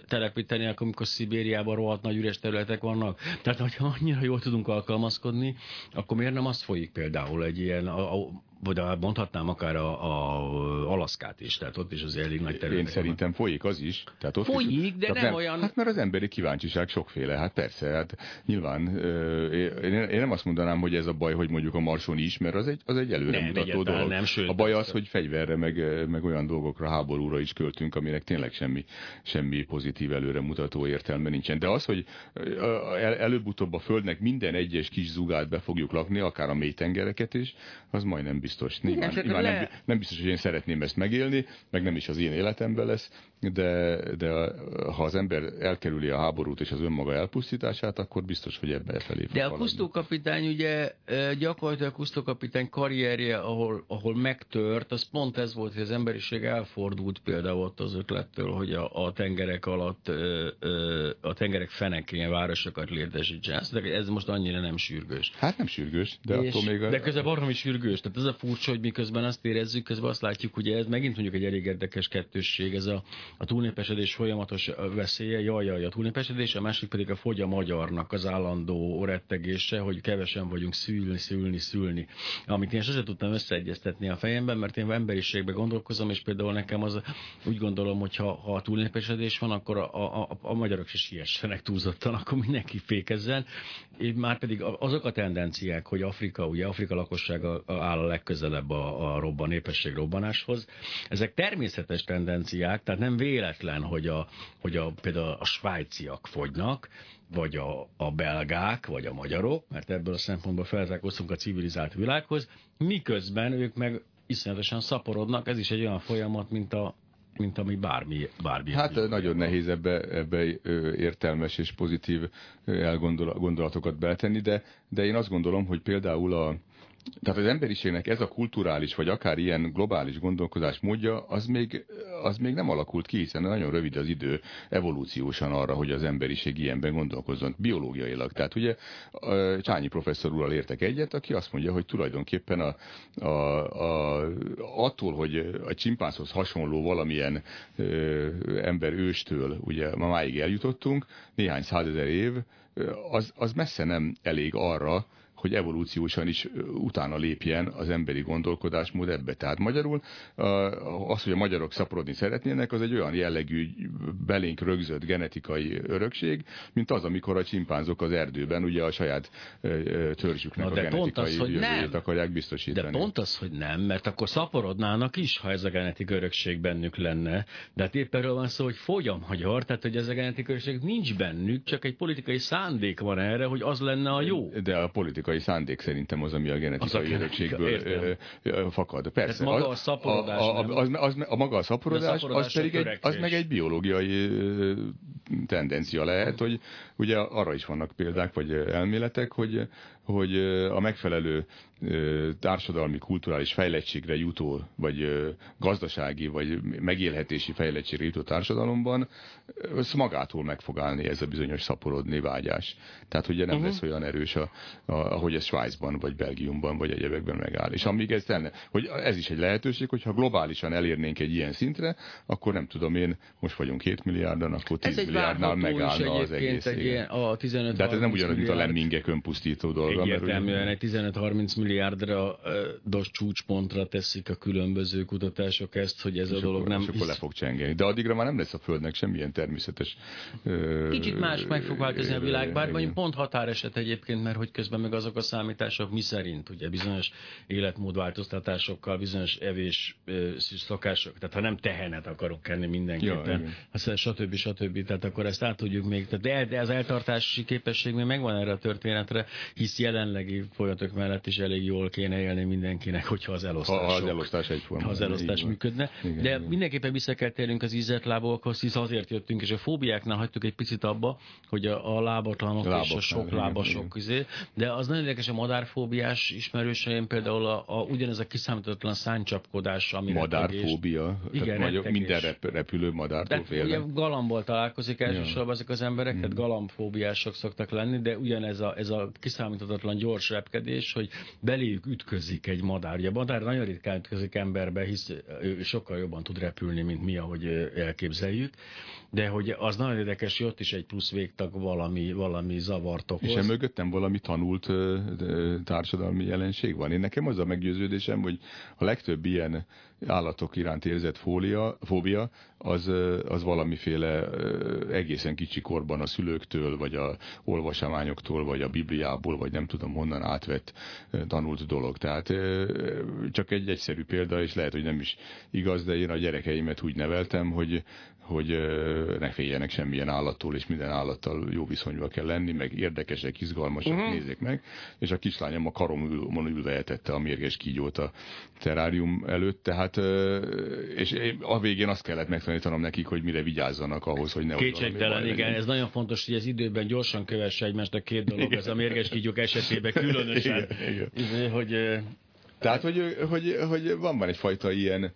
telepíteni, amikor Szibériában rohadt nagy üres területek vannak. Tehát, hogyha annyira jól tudunk alkalmazkodni, akkor miért nem az folyik például egy ilyen a, a vagy mondhatnám akár a, a Alaszkát is, tehát ott is az elég nagy terület. Én szerintem folyik az is. Tehát ott folyik, is, de nem, nem olyan... Hát mert az emberi kíváncsiság sokféle, hát persze, hát nyilván én nem azt mondanám, hogy ez a baj, hogy mondjuk a Marson is, mert az egy, az egy előremutató dolog. Nem, sőt, a baj az, hogy fegyverre, meg, meg olyan dolgokra, háborúra is költünk, aminek tényleg semmi, semmi pozitív előremutató értelme nincsen. De az, hogy el, előbb-utóbb a Földnek minden egyes kis zugát be fogjuk lakni, akár a mélytengereket is, az majdnem biztos. Nyilván, Igen, nyilván nem, nem biztos, hogy én szeretném ezt megélni, meg nem is az én életemben lesz, de, de ha az ember elkerüli a háborút és az önmaga elpusztítását, akkor biztos, hogy ebbe felé fog De a kusztókapitány ugye gyakorlatilag a kusztókapitány karrierje, ahol, ahol megtört, az pont ez volt, hogy az emberiség elfordult például ott az ötlettől, hogy a, a tengerek alatt a tengerek fenekén városokat létesítsen. Ez most annyira nem sürgős. Hát nem sürgős, de és, attól még... A... De közben baromi sürgős. Tehát ez a furcsa, hogy miközben azt érezzük, közben azt látjuk, hogy ez megint mondjuk egy elég érdekes kettősség, ez a, a túlnépesedés folyamatos veszélye, jaj, jaj, a túlnépesedés, a másik pedig a fogy a magyarnak az állandó rettegése, hogy kevesen vagyunk szülni, szülni, szülni. Amit én sosem tudtam összeegyeztetni a fejemben, mert én emberiségbe gondolkozom, és például nekem az úgy gondolom, hogy ha, ha a túlnépesedés van, akkor a, a, a, a magyarok is siessenek túlzottan, akkor mindenki fékezzen. Már pedig azok a tendenciák, hogy Afrika, ugye Afrika lakossága áll a legközelebb a, a robban, népesség robbanáshoz, ezek természetes tendenciák, tehát nem véletlen, hogy, a, hogy a, például a svájciak fogynak, vagy a, a belgák, vagy a magyarok, mert ebből a szempontból felzárkóztunk a civilizált világhoz, miközben ők meg iszonyatosan szaporodnak, ez is egy olyan folyamat, mint a mint ami bármi, bármi. Hát nagyon nehéz ebbe, ebbe értelmes és pozitív elgondolatokat beletenni, de, de én azt gondolom, hogy például a, tehát az emberiségnek ez a kulturális, vagy akár ilyen globális gondolkozás módja, az még, az még nem alakult ki, hiszen nagyon rövid az idő evolúciósan arra, hogy az emberiség ilyenben gondolkozzon, biológiailag. Tehát ugye Csányi professzor úrral értek egyet, aki azt mondja, hogy tulajdonképpen a, a, a, attól, hogy a csimpánzhoz hasonló valamilyen ö, ember őstől, ugye ma máig eljutottunk, néhány százezer év, az, az messze nem elég arra, hogy evolúciósan is utána lépjen az emberi gondolkodásmód ebbe. Tehát magyarul az, hogy a magyarok szaporodni szeretnének, az egy olyan jellegű belénk rögzött genetikai örökség, mint az, amikor a csimpánzok az erdőben ugye a saját törzsüknek a genetikai az, hogy nem. akarják biztosítani. De pont az, hogy nem, mert akkor szaporodnának is, ha ez a genetik örökség bennük lenne. De hát épp erről van szó, hogy fogy a magyar, tehát hogy ez a genetik örökség nincs bennük, csak egy politikai szándék van erre, hogy az lenne a jó. De a politika genetikai szándék szerintem az, ami a genetikai örökségből fakad. Persze. Ez maga a szaporodás a, a, az, az, a maga a szaporodás, a az pedig egy, az meg egy biológiai tendencia lehet, hogy ugye arra is vannak példák, vagy elméletek, hogy, hogy a megfelelő társadalmi, kulturális fejlettségre jutó, vagy gazdasági, vagy megélhetési fejlettségre jutó társadalomban, ez magától meg fog állni ez a bizonyos szaporodni vágyás. Tehát ugye nem uh-huh. lesz olyan erős, a, a, ahogy ez Svájcban, vagy Belgiumban, vagy egyebekben megáll. És amíg ez lenne, hogy ez is egy lehetőség, hogyha globálisan elérnénk egy ilyen szintre, akkor nem tudom én, most vagyunk 2 milliárdan, akkor 10 milliárdnál megállna az egész. Egy ilyen, a 15 De hát ez nem ugyanaz, mint a lemmingek önpusztító dolga. Egyértelműen egy 15-30 milliárdra dos csúcspontra teszik a különböző kutatások ezt, hogy ez és a dolog akkor, nem... És akkor le fog csengeni. De addigra már nem lesz a Földnek semmilyen természetes... Kicsit más meg fog változni a világ, bár mondjuk pont határeset egyébként, mert hogy közben meg azok a számítások mi szerint, ugye bizonyos életmódváltoztatásokkal, bizonyos evés szokások, tehát ha nem tehenet akarok enni mindenképpen, ja, aztán stb. stb. Tehát akkor ezt át tudjuk még, tehát de az eltartási képesség még megvan erre a történetre, hisz jelenlegi folyamatok mellett is elég jól kéne élni mindenkinek, hogyha az elosztás. Ha, az elosztás egyforma. Ha az elosztás működne. Igen, De igen. mindenképpen vissza kell térnünk az ízetlábokhoz, hisz azért jöttünk, és a fóbiáknál hagytuk egy picit abba, hogy a, a lábatlanok és a sok lábasok közé. De az nagyon érdekes, a madárfóbiás ismerőseim például a, a, ugyanez a kiszámítatlan száncsapkodás, ami Madárfóbia? Igen, Tehát minden rep, repülő madártól félnek. Ugye galamból találkozik elsősorban ja. ezek az emberek, tehát galambfóbiások szoktak lenni, de ugyanez a, ez a kiszámíthatatlan gyors repkedés, hogy beléjük ütközik egy madár. Ugye a madár nagyon ritkán ütközik emberbe, hisz ő sokkal jobban tud repülni, mint mi, ahogy elképzeljük. De hogy az nagyon érdekes, hogy ott is egy plusz végtag valami, valami zavart okoz. És emögöttem valami tanult társadalmi jelenség van. Én nekem az a meggyőződésem, hogy a legtöbb ilyen állatok iránt érzett fólia, fóbia, az, az valamiféle egészen kicsi korban a szülőktől, vagy a olvasamányoktól, vagy a Bibliából, vagy nem tudom honnan átvett tanult dolog. Tehát csak egy egyszerű példa, és lehet, hogy nem is igaz, de én a gyerekeimet úgy neveltem, hogy, hogy ne féljenek semmilyen állattól, és minden állattal jó viszonyba kell lenni, meg érdekesek, izgalmasak, uh-huh. nézzék meg. És a kislányom a karomon ülve etette a mérges kígyót a terárium előtt, tehát és a végén azt kellett megtanítanom nekik, hogy mire vigyázzanak ahhoz, hogy ne Kétségtelen, igen, legyen. ez nagyon fontos, hogy az időben gyorsan kövesse egymást a két dolog, ez a mérges kígyók esetében különösen, igen, igen. Izé, hogy tehát, hogy, hogy, hogy van, van egyfajta ilyen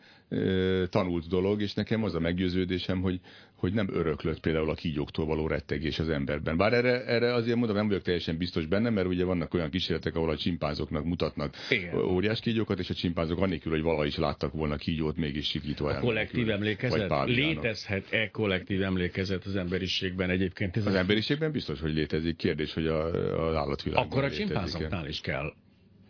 tanult dolog, és nekem az a meggyőződésem, hogy, hogy nem öröklött például a kígyóktól való rettegés az emberben. Bár erre, erre azért mondom, nem vagyok teljesen biztos benne, mert ugye vannak olyan kísérletek, ahol a csimpánzoknak mutatnak Igen. óriás kígyókat, és a csimpánzok annélkül, hogy valaha is láttak volna kígyót, mégis sikítva. A kollektív emlékezet? Létezhet-e kollektív emlékezet az emberiségben egyébként? Ez az, az emberiségben biztos, hogy létezik. Kérdés, hogy a, az állatvilágban Akkor a csimpánzoknál is kell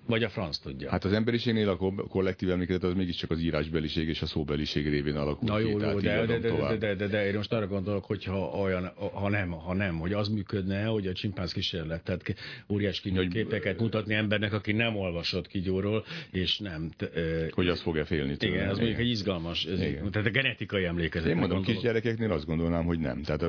vagy a franc tudja. Hát az emberiségnél a kollektív emlékezet az mégiscsak az írásbeliség és a szóbeliség révén alakul Na jó, ki, jó, de, de, de, de, de, de, de, én most arra gondolok, hogy ha, olyan, ha, nem, ha nem, hogy az működne, hogy a csimpánz kísérlet, tehát óriás képeket mutatni embernek, aki nem olvasott kígyóról, és nem... Hogy az fog-e félni tőle. Igen, az mondjuk egy izgalmas, ez, tehát a genetikai emlékezet. Én mondom, kisgyerekeknél azt gondolnám, hogy nem. Tehát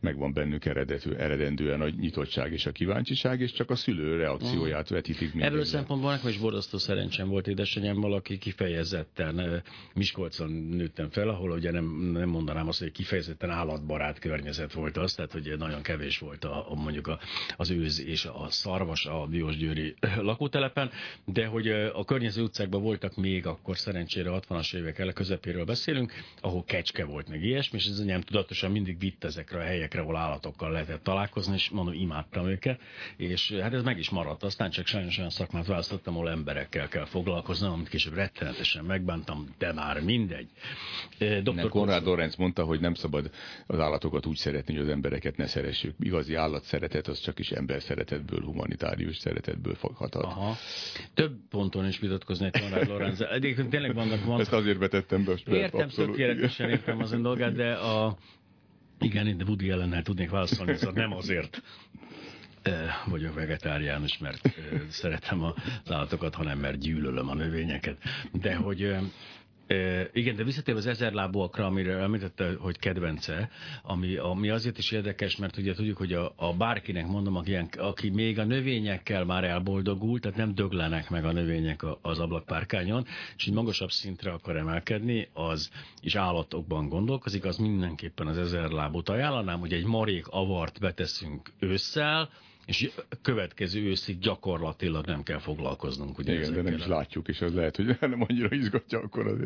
megvan bennük eredető, eredendően a nyitottság és a kíváncsiság, és csak a szülő reakcióját vetítik Erről szempontból nekem is borzasztó szerencsém volt édesanyámmal, aki kifejezetten Miskolcon nőttem fel, ahol ugye nem, nem mondanám azt, hogy kifejezetten állatbarát környezet volt az, tehát hogy nagyon kevés volt a, a mondjuk a, az őz és a szarvas a Diósgyőri lakótelepen, de hogy a környező utcákban voltak még akkor szerencsére 60-as évek ele közepéről beszélünk, ahol kecske volt meg ilyesmi, és ez anyám tudatosan mindig vitt ezekre a helyekre, ahol állatokkal lehetett találkozni, és mondom, imádtam őket, és hát ez meg is maradt. Aztán csak sajnos olyan szakmát választottam, ahol emberekkel kell foglalkoznom, amit később rettenetesen megbántam, de már mindegy. Dr. Konrad Lorenz mondta, hogy nem szabad az állatokat úgy szeretni, hogy az embereket ne szeressük. Igazi állat szeretet az csak is ember szeretetből, humanitárius szeretetből foghatod. Aha. Több ponton is vitatkozni egy Konrad Lorenz. Egyébként tényleg vannak, vannak... Ezt azért vetettem be. Értem, abszolút. tökéletesen értem az ön dolgát, de a, igen, de Woody ellennel tudnék válaszolni, szóval nem azért vagyok vegetáriánus, mert szeretem az állatokat, hanem mert gyűlölöm a növényeket. De hogy igen, de visszatérve az ezerlábúakra, amire említette, hogy kedvence, ami, ami azért is érdekes, mert ugye tudjuk, hogy a, a bárkinek mondom, aki, aki még a növényekkel már elboldogult, tehát nem döglenek meg a növények az ablakpárkányon, és egy magasabb szintre akar emelkedni, az is állatokban gondolkozik, az mindenképpen az ezerlábút ajánlanám, hogy egy marék avart beteszünk ősszel, és következő őszig gyakorlatilag nem kell foglalkoznunk. Ugye Igen, de nem is látjuk, és az lehet, hogy nem annyira izgatja akkor az,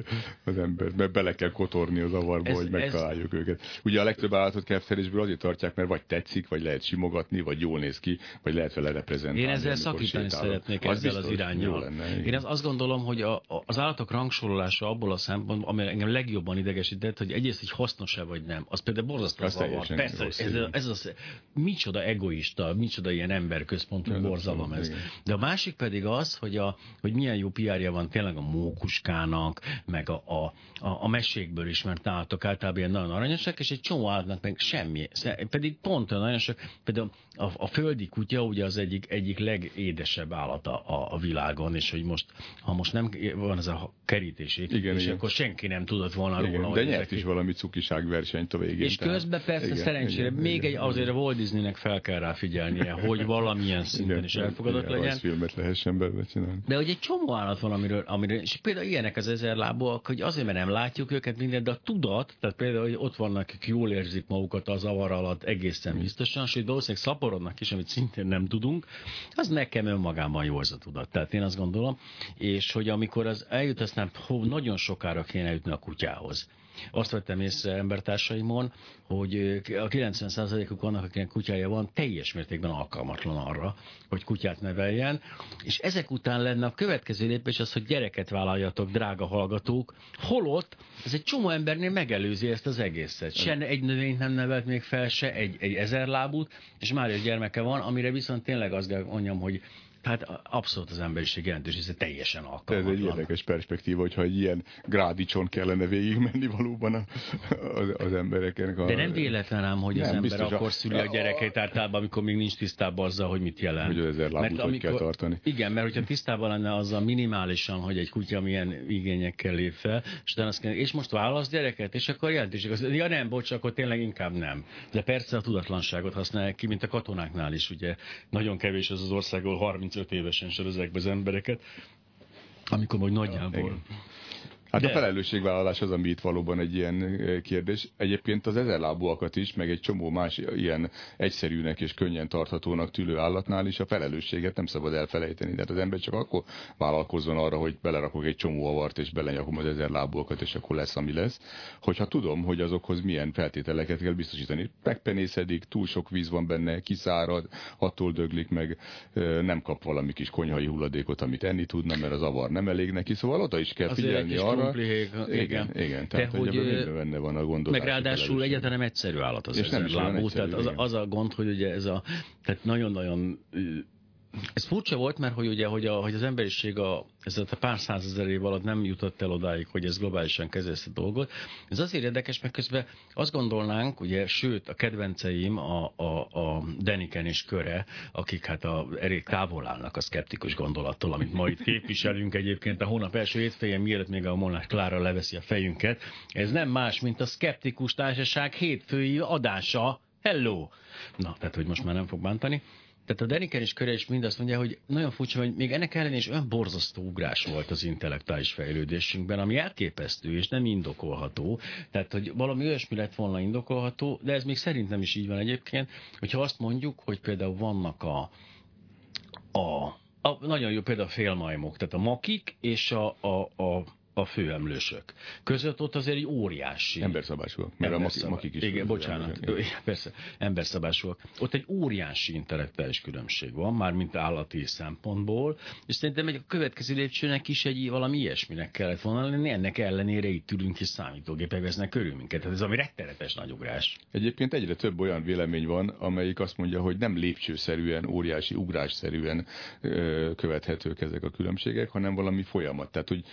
az ember, mert bele kell kotorni az avarba, ez, hogy megtaláljuk ez... őket. Ugye a legtöbb állatot kertszerésből azért tartják, mert vagy tetszik, vagy lehet simogatni, vagy jól néz ki, vagy lehet vele reprezentálni. Én ezzel szakítani szeretnék az ezzel az irányjal. Lenne, Én azt gondolom, hogy a, a, az állatok rangsorolása abból a szempontból, ami engem legjobban idegesített, hogy egyrészt így hasznos-e vagy nem, az például borzasztó zavar. Persze, ez, ez, ez az, micsoda egoista, micsoda micsoda ilyen emberközpontú borzalom ez. De a másik pedig az, hogy, a, hogy milyen jó piárja van tényleg a mókuskának, meg a, a, a, a mesékből ismert állatok általában ilyen nagyon aranyosak, és egy csomó állatnak meg semmi. Pedig pont olyan aranyosak, például a, a földi kutya ugye az egyik, egyik legédesebb állata a, a világon, és hogy most, ha most nem van ez a kerítés igen, és igen. akkor senki nem tudott volna igen, róla. De nyert is valami cukiságversenyt a végén. És tehát. közben persze igen, szerencsére igen, még igen, egy, azért a Walt Disneynek fel kell rá figyelnie, hogy valamilyen szinten igen, is elfogadott igen, legyen. filmet lehessen belőle csinálni. De hogy egy csomó állat van, amiről, amiről, és például ilyenek az ezerlábúak, hogy azért, mert nem látjuk őket minden, de a tudat, tehát például, hogy ott vannak, akik jól érzik magukat az avar alatt egészen biztosan, hogy valószínűleg szaporodnak is, amit szintén nem tudunk, az nekem önmagában jó az a tudat. Tehát én azt gondolom, és hogy amikor az eljut, aztán hó, nagyon sokára kéne jutni a kutyához azt vettem észre embertársaimon, hogy a 90%-uk annak, akinek kutyája van, teljes mértékben alkalmatlan arra, hogy kutyát neveljen, és ezek után lenne a következő lépés az, hogy gyereket vállaljatok, drága hallgatók, holott ez egy csomó embernél megelőzi ezt az egészet. Se egy növényt nem nevelt még fel, se egy, egy ezerlábút, és már egy gyermeke van, amire viszont tényleg azt mondjam, hogy Hát abszolút az emberiség jelentős, ez teljesen alkalmatlan. Ez egy érdekes perspektíva, hogyha egy ilyen grádicson kellene végigmenni valóban a, az, az embereknek. A... De nem véletlen ám, hogy nem, az ember akkor a... szüli a gyerekeit általában, amikor még nincs tisztában azzal, hogy mit jelent. Hogy ezer lábút amikor... kell tartani. Igen, mert hogyha tisztában lenne azzal minimálisan, hogy egy kutya milyen igényekkel lép fel, és, azt kell, és most válasz gyereket, és akkor jelentőség. Az, ja nem, bocs, akkor tényleg inkább nem. De persze a tudatlanságot használják ki, mint a katonáknál is, ugye. Nagyon kevés az az ország, ahol 30 35 évesen be az embereket, amikor majd nagyjából... Ja, Hát De... a felelősségvállalás az, ami itt valóban egy ilyen kérdés. Egyébként az ezerlábúakat is, meg egy csomó más ilyen egyszerűnek és könnyen tarthatónak tűlő állatnál is a felelősséget nem szabad elfelejteni. De hát az ember csak akkor vállalkozzon arra, hogy belerakok egy csomó avart, és belenyakom az ezerlábúakat, és akkor lesz, ami lesz. Hogyha tudom, hogy azokhoz milyen feltételeket kell biztosítani. Megpenészedik, túl sok víz van benne, kiszárad, attól döglik meg, nem kap valami kis konyhai hulladékot, amit enni tudna, mert az avar nem elég neki. Szóval oda is kell figyelni arra, arra. igen. igen. Igen, tehát hogy, hogy benne van a gondolás. Meg ráadásul egyáltalán nem egyszerű állat az És nem lábú. Tehát az, az, a gond, hogy ugye ez a, tehát nagyon-nagyon ez furcsa volt, mert hogy ugye, hogy, a, hogy az emberiség a, ez a pár százezer év alatt nem jutott el odáig, hogy ez globálisan kezeli ezt a dolgot. Ez azért érdekes, mert közben azt gondolnánk, ugye, sőt, a kedvenceim a, a, a Deniken és köre, akik hát a, elég távol állnak a szkeptikus gondolattól, amit ma itt képviselünk egyébként a hónap első hétfején, mielőtt még a Molnár Klára leveszi a fejünket. Ez nem más, mint a szkeptikus társaság hétfői adása. Hello! Na, tehát, hogy most már nem fog bántani Tehát a Deniken is köre is mindazt mondja, hogy nagyon furcsa, hogy még ennek ellenére is olyan borzasztó ugrás volt az intellektuális fejlődésünkben, ami elképesztő és nem indokolható. Tehát, hogy valami olyasmi lett volna indokolható, de ez még szerintem is így van egyébként, hogyha azt mondjuk, hogy például vannak a, a a, nagyon jó például a félmajmok, tehát a makik és a, a, a a főemlősök. Között ott azért egy óriási... Emberszabásúak, mert emberszabá... a makik is... Igen, bocsánat, igen. persze, emberszabásúak. Ott egy óriási intellektuális különbség van, már mint állati szempontból, és szerintem egy a következő lépcsőnek is egy valami ilyesminek kellett volna lenni, ennek ellenére itt ülünk és számítógépek vesznek körül minket. Tehát ez ami rettenetes nagy ugrás. Egyébként egyre több olyan vélemény van, amelyik azt mondja, hogy nem lépcsőszerűen, óriási ugrásszerűen követhetők ezek a különbségek, hanem valami folyamat. Tehát, hogy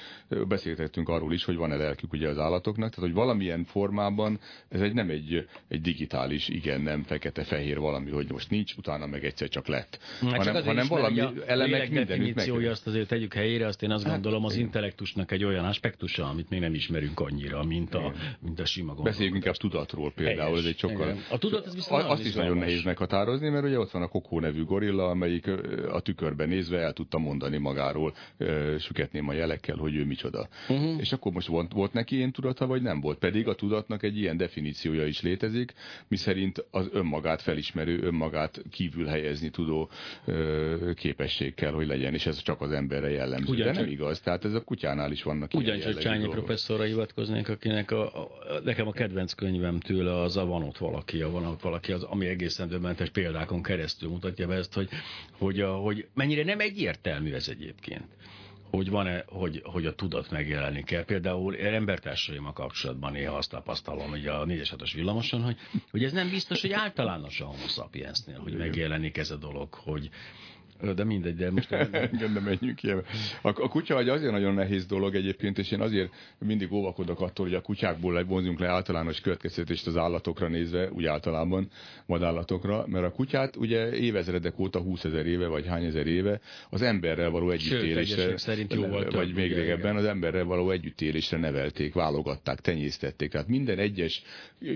beszél beszélgettünk arról is, hogy van-e lelkük ugye az állatoknak, tehát hogy valamilyen formában ez egy nem egy, egy digitális, igen, nem fekete-fehér valami, hogy most nincs, utána meg egyszer csak lett. Na, hanem, csak hanem valami a elemek mindenütt meg. azt azért tegyük helyére, azt én azt hát, gondolom az intellektusnak egy olyan aspektusa, amit még nem ismerünk annyira, mint a, mint a sima gondolat. Beszéljünk inkább tudatról például, Helyes. ez egy sokkal... Igen. A tudat az viszont Azt is nagyon nehéz meghatározni, mert ugye ott van a Kokó nevű gorilla, amelyik a tükörben nézve el tudta mondani magáról, süketném a jelekkel, hogy ő micsoda. Uh-huh. És akkor most volt, volt neki ilyen tudata, vagy nem volt? Pedig a tudatnak egy ilyen definíciója is létezik, miszerint az önmagát felismerő, önmagát kívül helyezni tudó ö, képesség kell, hogy legyen, és ez csak az emberre jellemző. Ugyan De nem igaz, tehát ez a kutyánál is vannak Ugyancsak Csányi professzorra hivatkoznék, akinek a, a, nekem a kedvenc könyvem tőle az a van ott valaki, a van ott valaki, az, ami egészen döbbentes példákon keresztül mutatja be ezt, hogy, hogy, a, hogy mennyire nem egyértelmű ez egyébként hogy van-e, hogy, hogy a tudat megjelenik el. Például embertársaimmal kapcsolatban néha azt tapasztalom, hogy a 4 6 villamoson, hogy, hogy ez nem biztos, hogy általános a homo sapiensnél, hogy megjelenik ez a dolog, hogy, de mindegy, de most... De menjünk ki. A, a kutya egy azért nagyon nehéz dolog egyébként, és én azért mindig óvakodok attól, hogy a kutyákból levonzunk le általános következtetést az állatokra nézve, úgy általában vadállatokra, mert a kutyát ugye évezredek óta, 20 ezer éve, vagy hány ezer éve az emberrel való együttélésre, szerint jó volt vagy még régebben az emberrel való együttélésre nevelték, válogatták, tenyésztették. Tehát minden egyes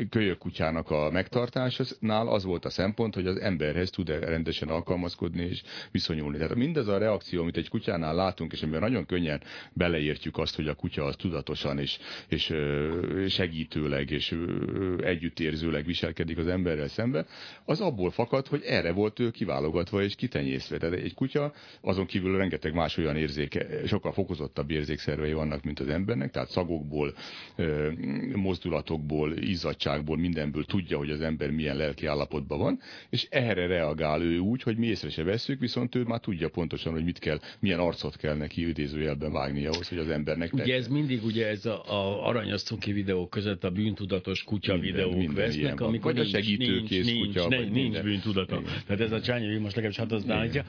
kölyök kutyának a megtartásánál az volt a szempont, hogy az emberhez tud -e rendesen alkalmazkodni, és viszonyulni. Tehát mindez a reakció, amit egy kutyánál látunk, és amiben nagyon könnyen beleértjük azt, hogy a kutya az tudatosan és, és segítőleg és együttérzőleg viselkedik az emberrel szemben, az abból fakad, hogy erre volt ő kiválogatva és kitenyészve. Tehát egy kutya, azon kívül rengeteg más olyan érzéke, sokkal fokozottabb érzékszervei vannak, mint az embernek, tehát szagokból, mozdulatokból, izzadságból, mindenből tudja, hogy az ember milyen lelki állapotban van, és erre reagál ő úgy, hogy mi észre se veszük, viszont viszont ő már tudja pontosan, hogy mit kell, milyen arcot kell neki idézőjelben vágni ahhoz, hogy az embernek Ugye ez mindig ugye ez a, a aranyos cuki videók között a bűntudatos kutya minden, videók minden vesznek, amikor vagy nincs, a segítőkész nincs, kutya, nincs, vagy nincs bűntudata. Igen. Tehát ez a Csányi most legalábbis hát az állítja.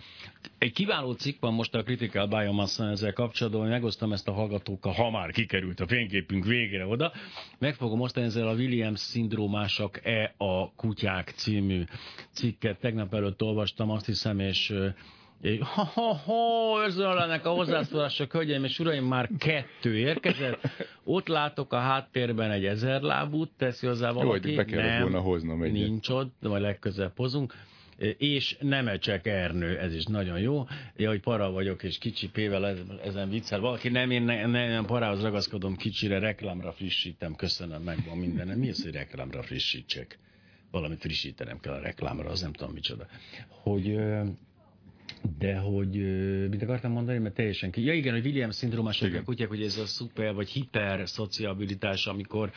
Egy kiváló cikk van most a Critical Biomassa ezzel kapcsolatban, hogy megosztom ezt a hallgatókkal, ha már kikerült a fényképünk végére oda. Meg fogom osztani ezzel a Williams szindrómások e a kutyák című cikket. Tegnap előtt olvastam, azt hiszem, és ha, ha, ha, örülnek a hozzászólások, hölgyeim és uraim, már kettő érkezett. Ott látok a háttérben egy ezer lábút, teszi hozzá valaki. Jó, be nem, volna hoznom egy Nincs ott, de majd legközelebb hozunk. És Nemecsek Ernő, ez is nagyon jó. Ja, hogy para vagyok, és kicsi pével ezen viccel. Valaki nem, én nem, nem parához ragaszkodom kicsire, reklámra frissítem, köszönöm, megvan minden. Mi az, hogy reklámra frissítsek? Valamit frissítenem kell a reklámra, az nem tudom micsoda. Hogy de hogy, mit akartam mondani, mert teljesen ki. Ja igen, hogy Williams szindrómások a kutyák, hogy ez a szuper vagy hiper szociabilitás, amikor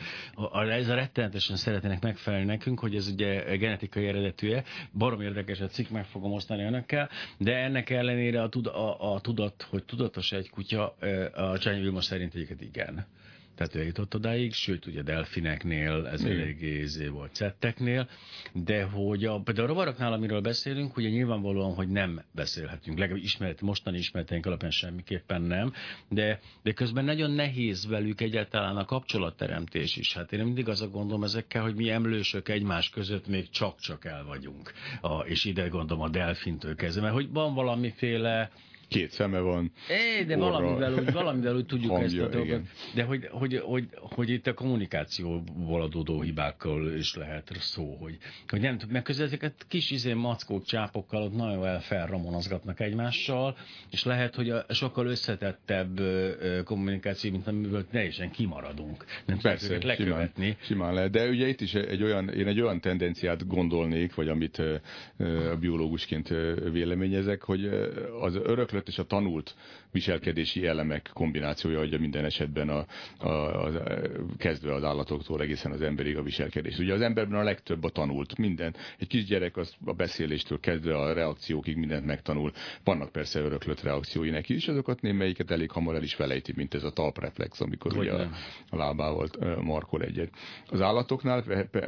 ez a rettenetesen szeretnének megfelelni nekünk, hogy ez ugye genetikai eredetűje. Barom érdekes a cikk, meg fogom osztani önökkel, de ennek ellenére a, tud, a, a tudat, hogy tudatos egy kutya, a Csányi Vilmos szerint egyiket igen tehát ő eljutott odáig, sőt, ugye delfineknél, ez Igen. eléggé izé volt cetteknél, de hogy a, például a rovaroknál, amiről beszélünk, ugye nyilvánvalóan, hogy nem beszélhetünk, legalább ismeret, mostani ismereteink alapján semmiképpen nem, de, de közben nagyon nehéz velük egyáltalán a kapcsolatteremtés is. Hát én mindig azt gondolom ezekkel, hogy mi emlősök egymás között még csak-csak el vagyunk, a, és ide gondolom a delfintől kezdve, mert hogy van valamiféle két szeme van. É, de orra, valamivel úgy, valamivel úgy tudjuk hangja, ezt a dolgot. igen. De hogy, hogy, hogy, hogy, itt a kommunikációból adódó hibákkal is lehet szó, hogy, hogy nem tud, mert közben ezeket kis izé mackók, csápokkal ott nagyon el felramonozgatnak egymással, és lehet, hogy a sokkal összetettebb kommunikáció, mint amiből teljesen kimaradunk. Nem tudjuk Persze, őket simán, lekövetni. simán lehet. De ugye itt is egy olyan, én egy olyan tendenciát gondolnék, vagy amit ö, biológusként véleményezek, hogy az öröklött és a tanult viselkedési elemek kombinációja adja minden esetben a, a, a, kezdve az állatoktól egészen az emberig a viselkedés. Ugye az emberben a legtöbb a tanult, minden. Egy kisgyerek az a beszéléstől kezdve a reakciókig mindent megtanul. Vannak persze öröklött reakciói neki is, azokat némelyiket elég hamar el is felejti, mint ez a talpreflex, amikor Hogy ugye a, a lábával markol egyet. Az állatoknál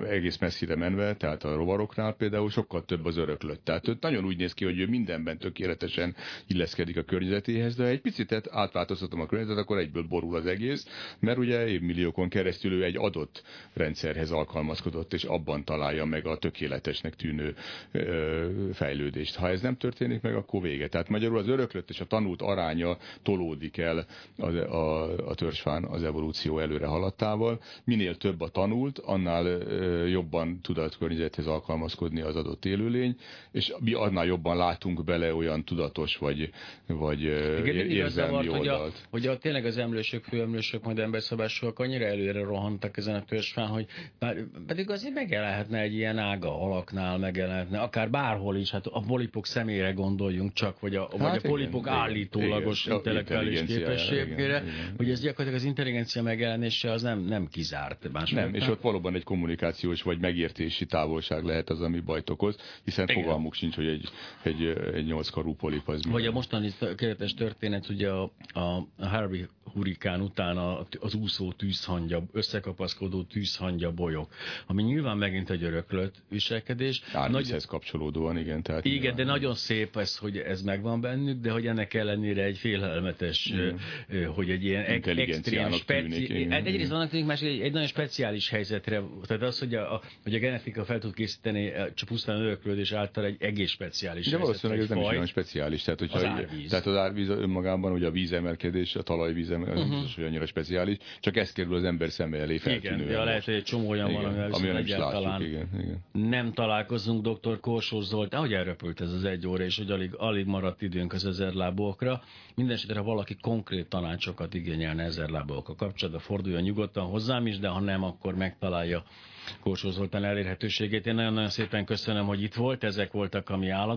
egész messzire menve, tehát a rovaroknál például sokkal több az öröklött. Tehát ő nagyon úgy néz ki, hogy ő mindenben tökéletesen illeszkedik a környezetéhez, de egy picit átváltoztatom a környezetet, akkor egyből borul az egész, mert ugye évmilliókon keresztül ő egy adott rendszerhez alkalmazkodott, és abban találja meg a tökéletesnek tűnő ö, fejlődést. Ha ez nem történik meg, akkor vége. Tehát magyarul az öröklött és a tanult aránya tolódik el a, a, a törzsfán az evolúció előre haladtával. Minél több a tanult, annál ö, jobban tud a környezethez alkalmazkodni az adott élőlény, és mi annál jobban látunk bele olyan tudatos vagy, vagy Igen, érzelmi zavart, hogy, a, oldalt. hogy a, tényleg az emlősök, főemlősök, majd emberszabásúak annyira előre rohantak ezen a törzsfán, hogy bár, pedig azért megjelenhetne egy ilyen ága alaknál, megjelenhetne, akár bárhol is, hát a polipok személyre gondoljunk csak, vagy a, hát vagy a igen, polipok igen, állítólagos igen. intellektuális képességére, hogy ez gyakorlatilag az intelligencia megjelenése az nem, nem kizárt. Más Nem, és ott valóban egy kommunikációs vagy megértési távolság lehet az, ami bajt okoz, hiszen Igen. fogalmuk sincs, hogy egy, egy, egy nyolckarú polip az mi. Vagy a mostani keretes történet, ugye a, a Harvey hurikán után az úszó tűzhangya, összekapaszkodó tűzhangya bolyok, ami nyilván megint egy öröklött viselkedés. Árvízhez kapcsolódóan, igen. Tehát Igen, nyilván- de nagyon szép ez, hogy ez megvan bennük, de hogy ennek ellenére egy félelmetes, ö, hogy egy ilyen extrém, speci... tűnik, hát egyrészt vannak tűnik, más egy, egy nagyon speciális helyzetre, tehát az, hogy a, hogy a genetika fel tud készíteni csak pusztán öröklődés által egy egész speciális De valószínűleg ez nem is olyan speciális. Tehát, hogyha Az árvíz. tehát az árvíz önmagában, ugye a vízemelkedés, a talajvíz emelkedés, uh-huh. biztos, hogy annyira speciális, csak ez kerül az ember szeme elé feltűnően. Igen, de lehet, hogy egy csomó olyan van, igen, amivel amivel viszont nem egyáltalán látjuk, igen, igen. nem találkozunk dr. Korsós Zoltán, hogy elrepült ez az egy óra, és hogy alig, alig maradt időnk az ezerlábúakra. Mindenesetre, ha valaki konkrét tanácsokat igényelne ezerlábúakkal kapcsolatban, forduljon nyugodtan hozzám is, de ha nem, akkor megtalálja Korsós Zoltán elérhetőségét. Én nagyon-nagyon szépen köszönöm, hogy itt volt, ezek voltak a mi állat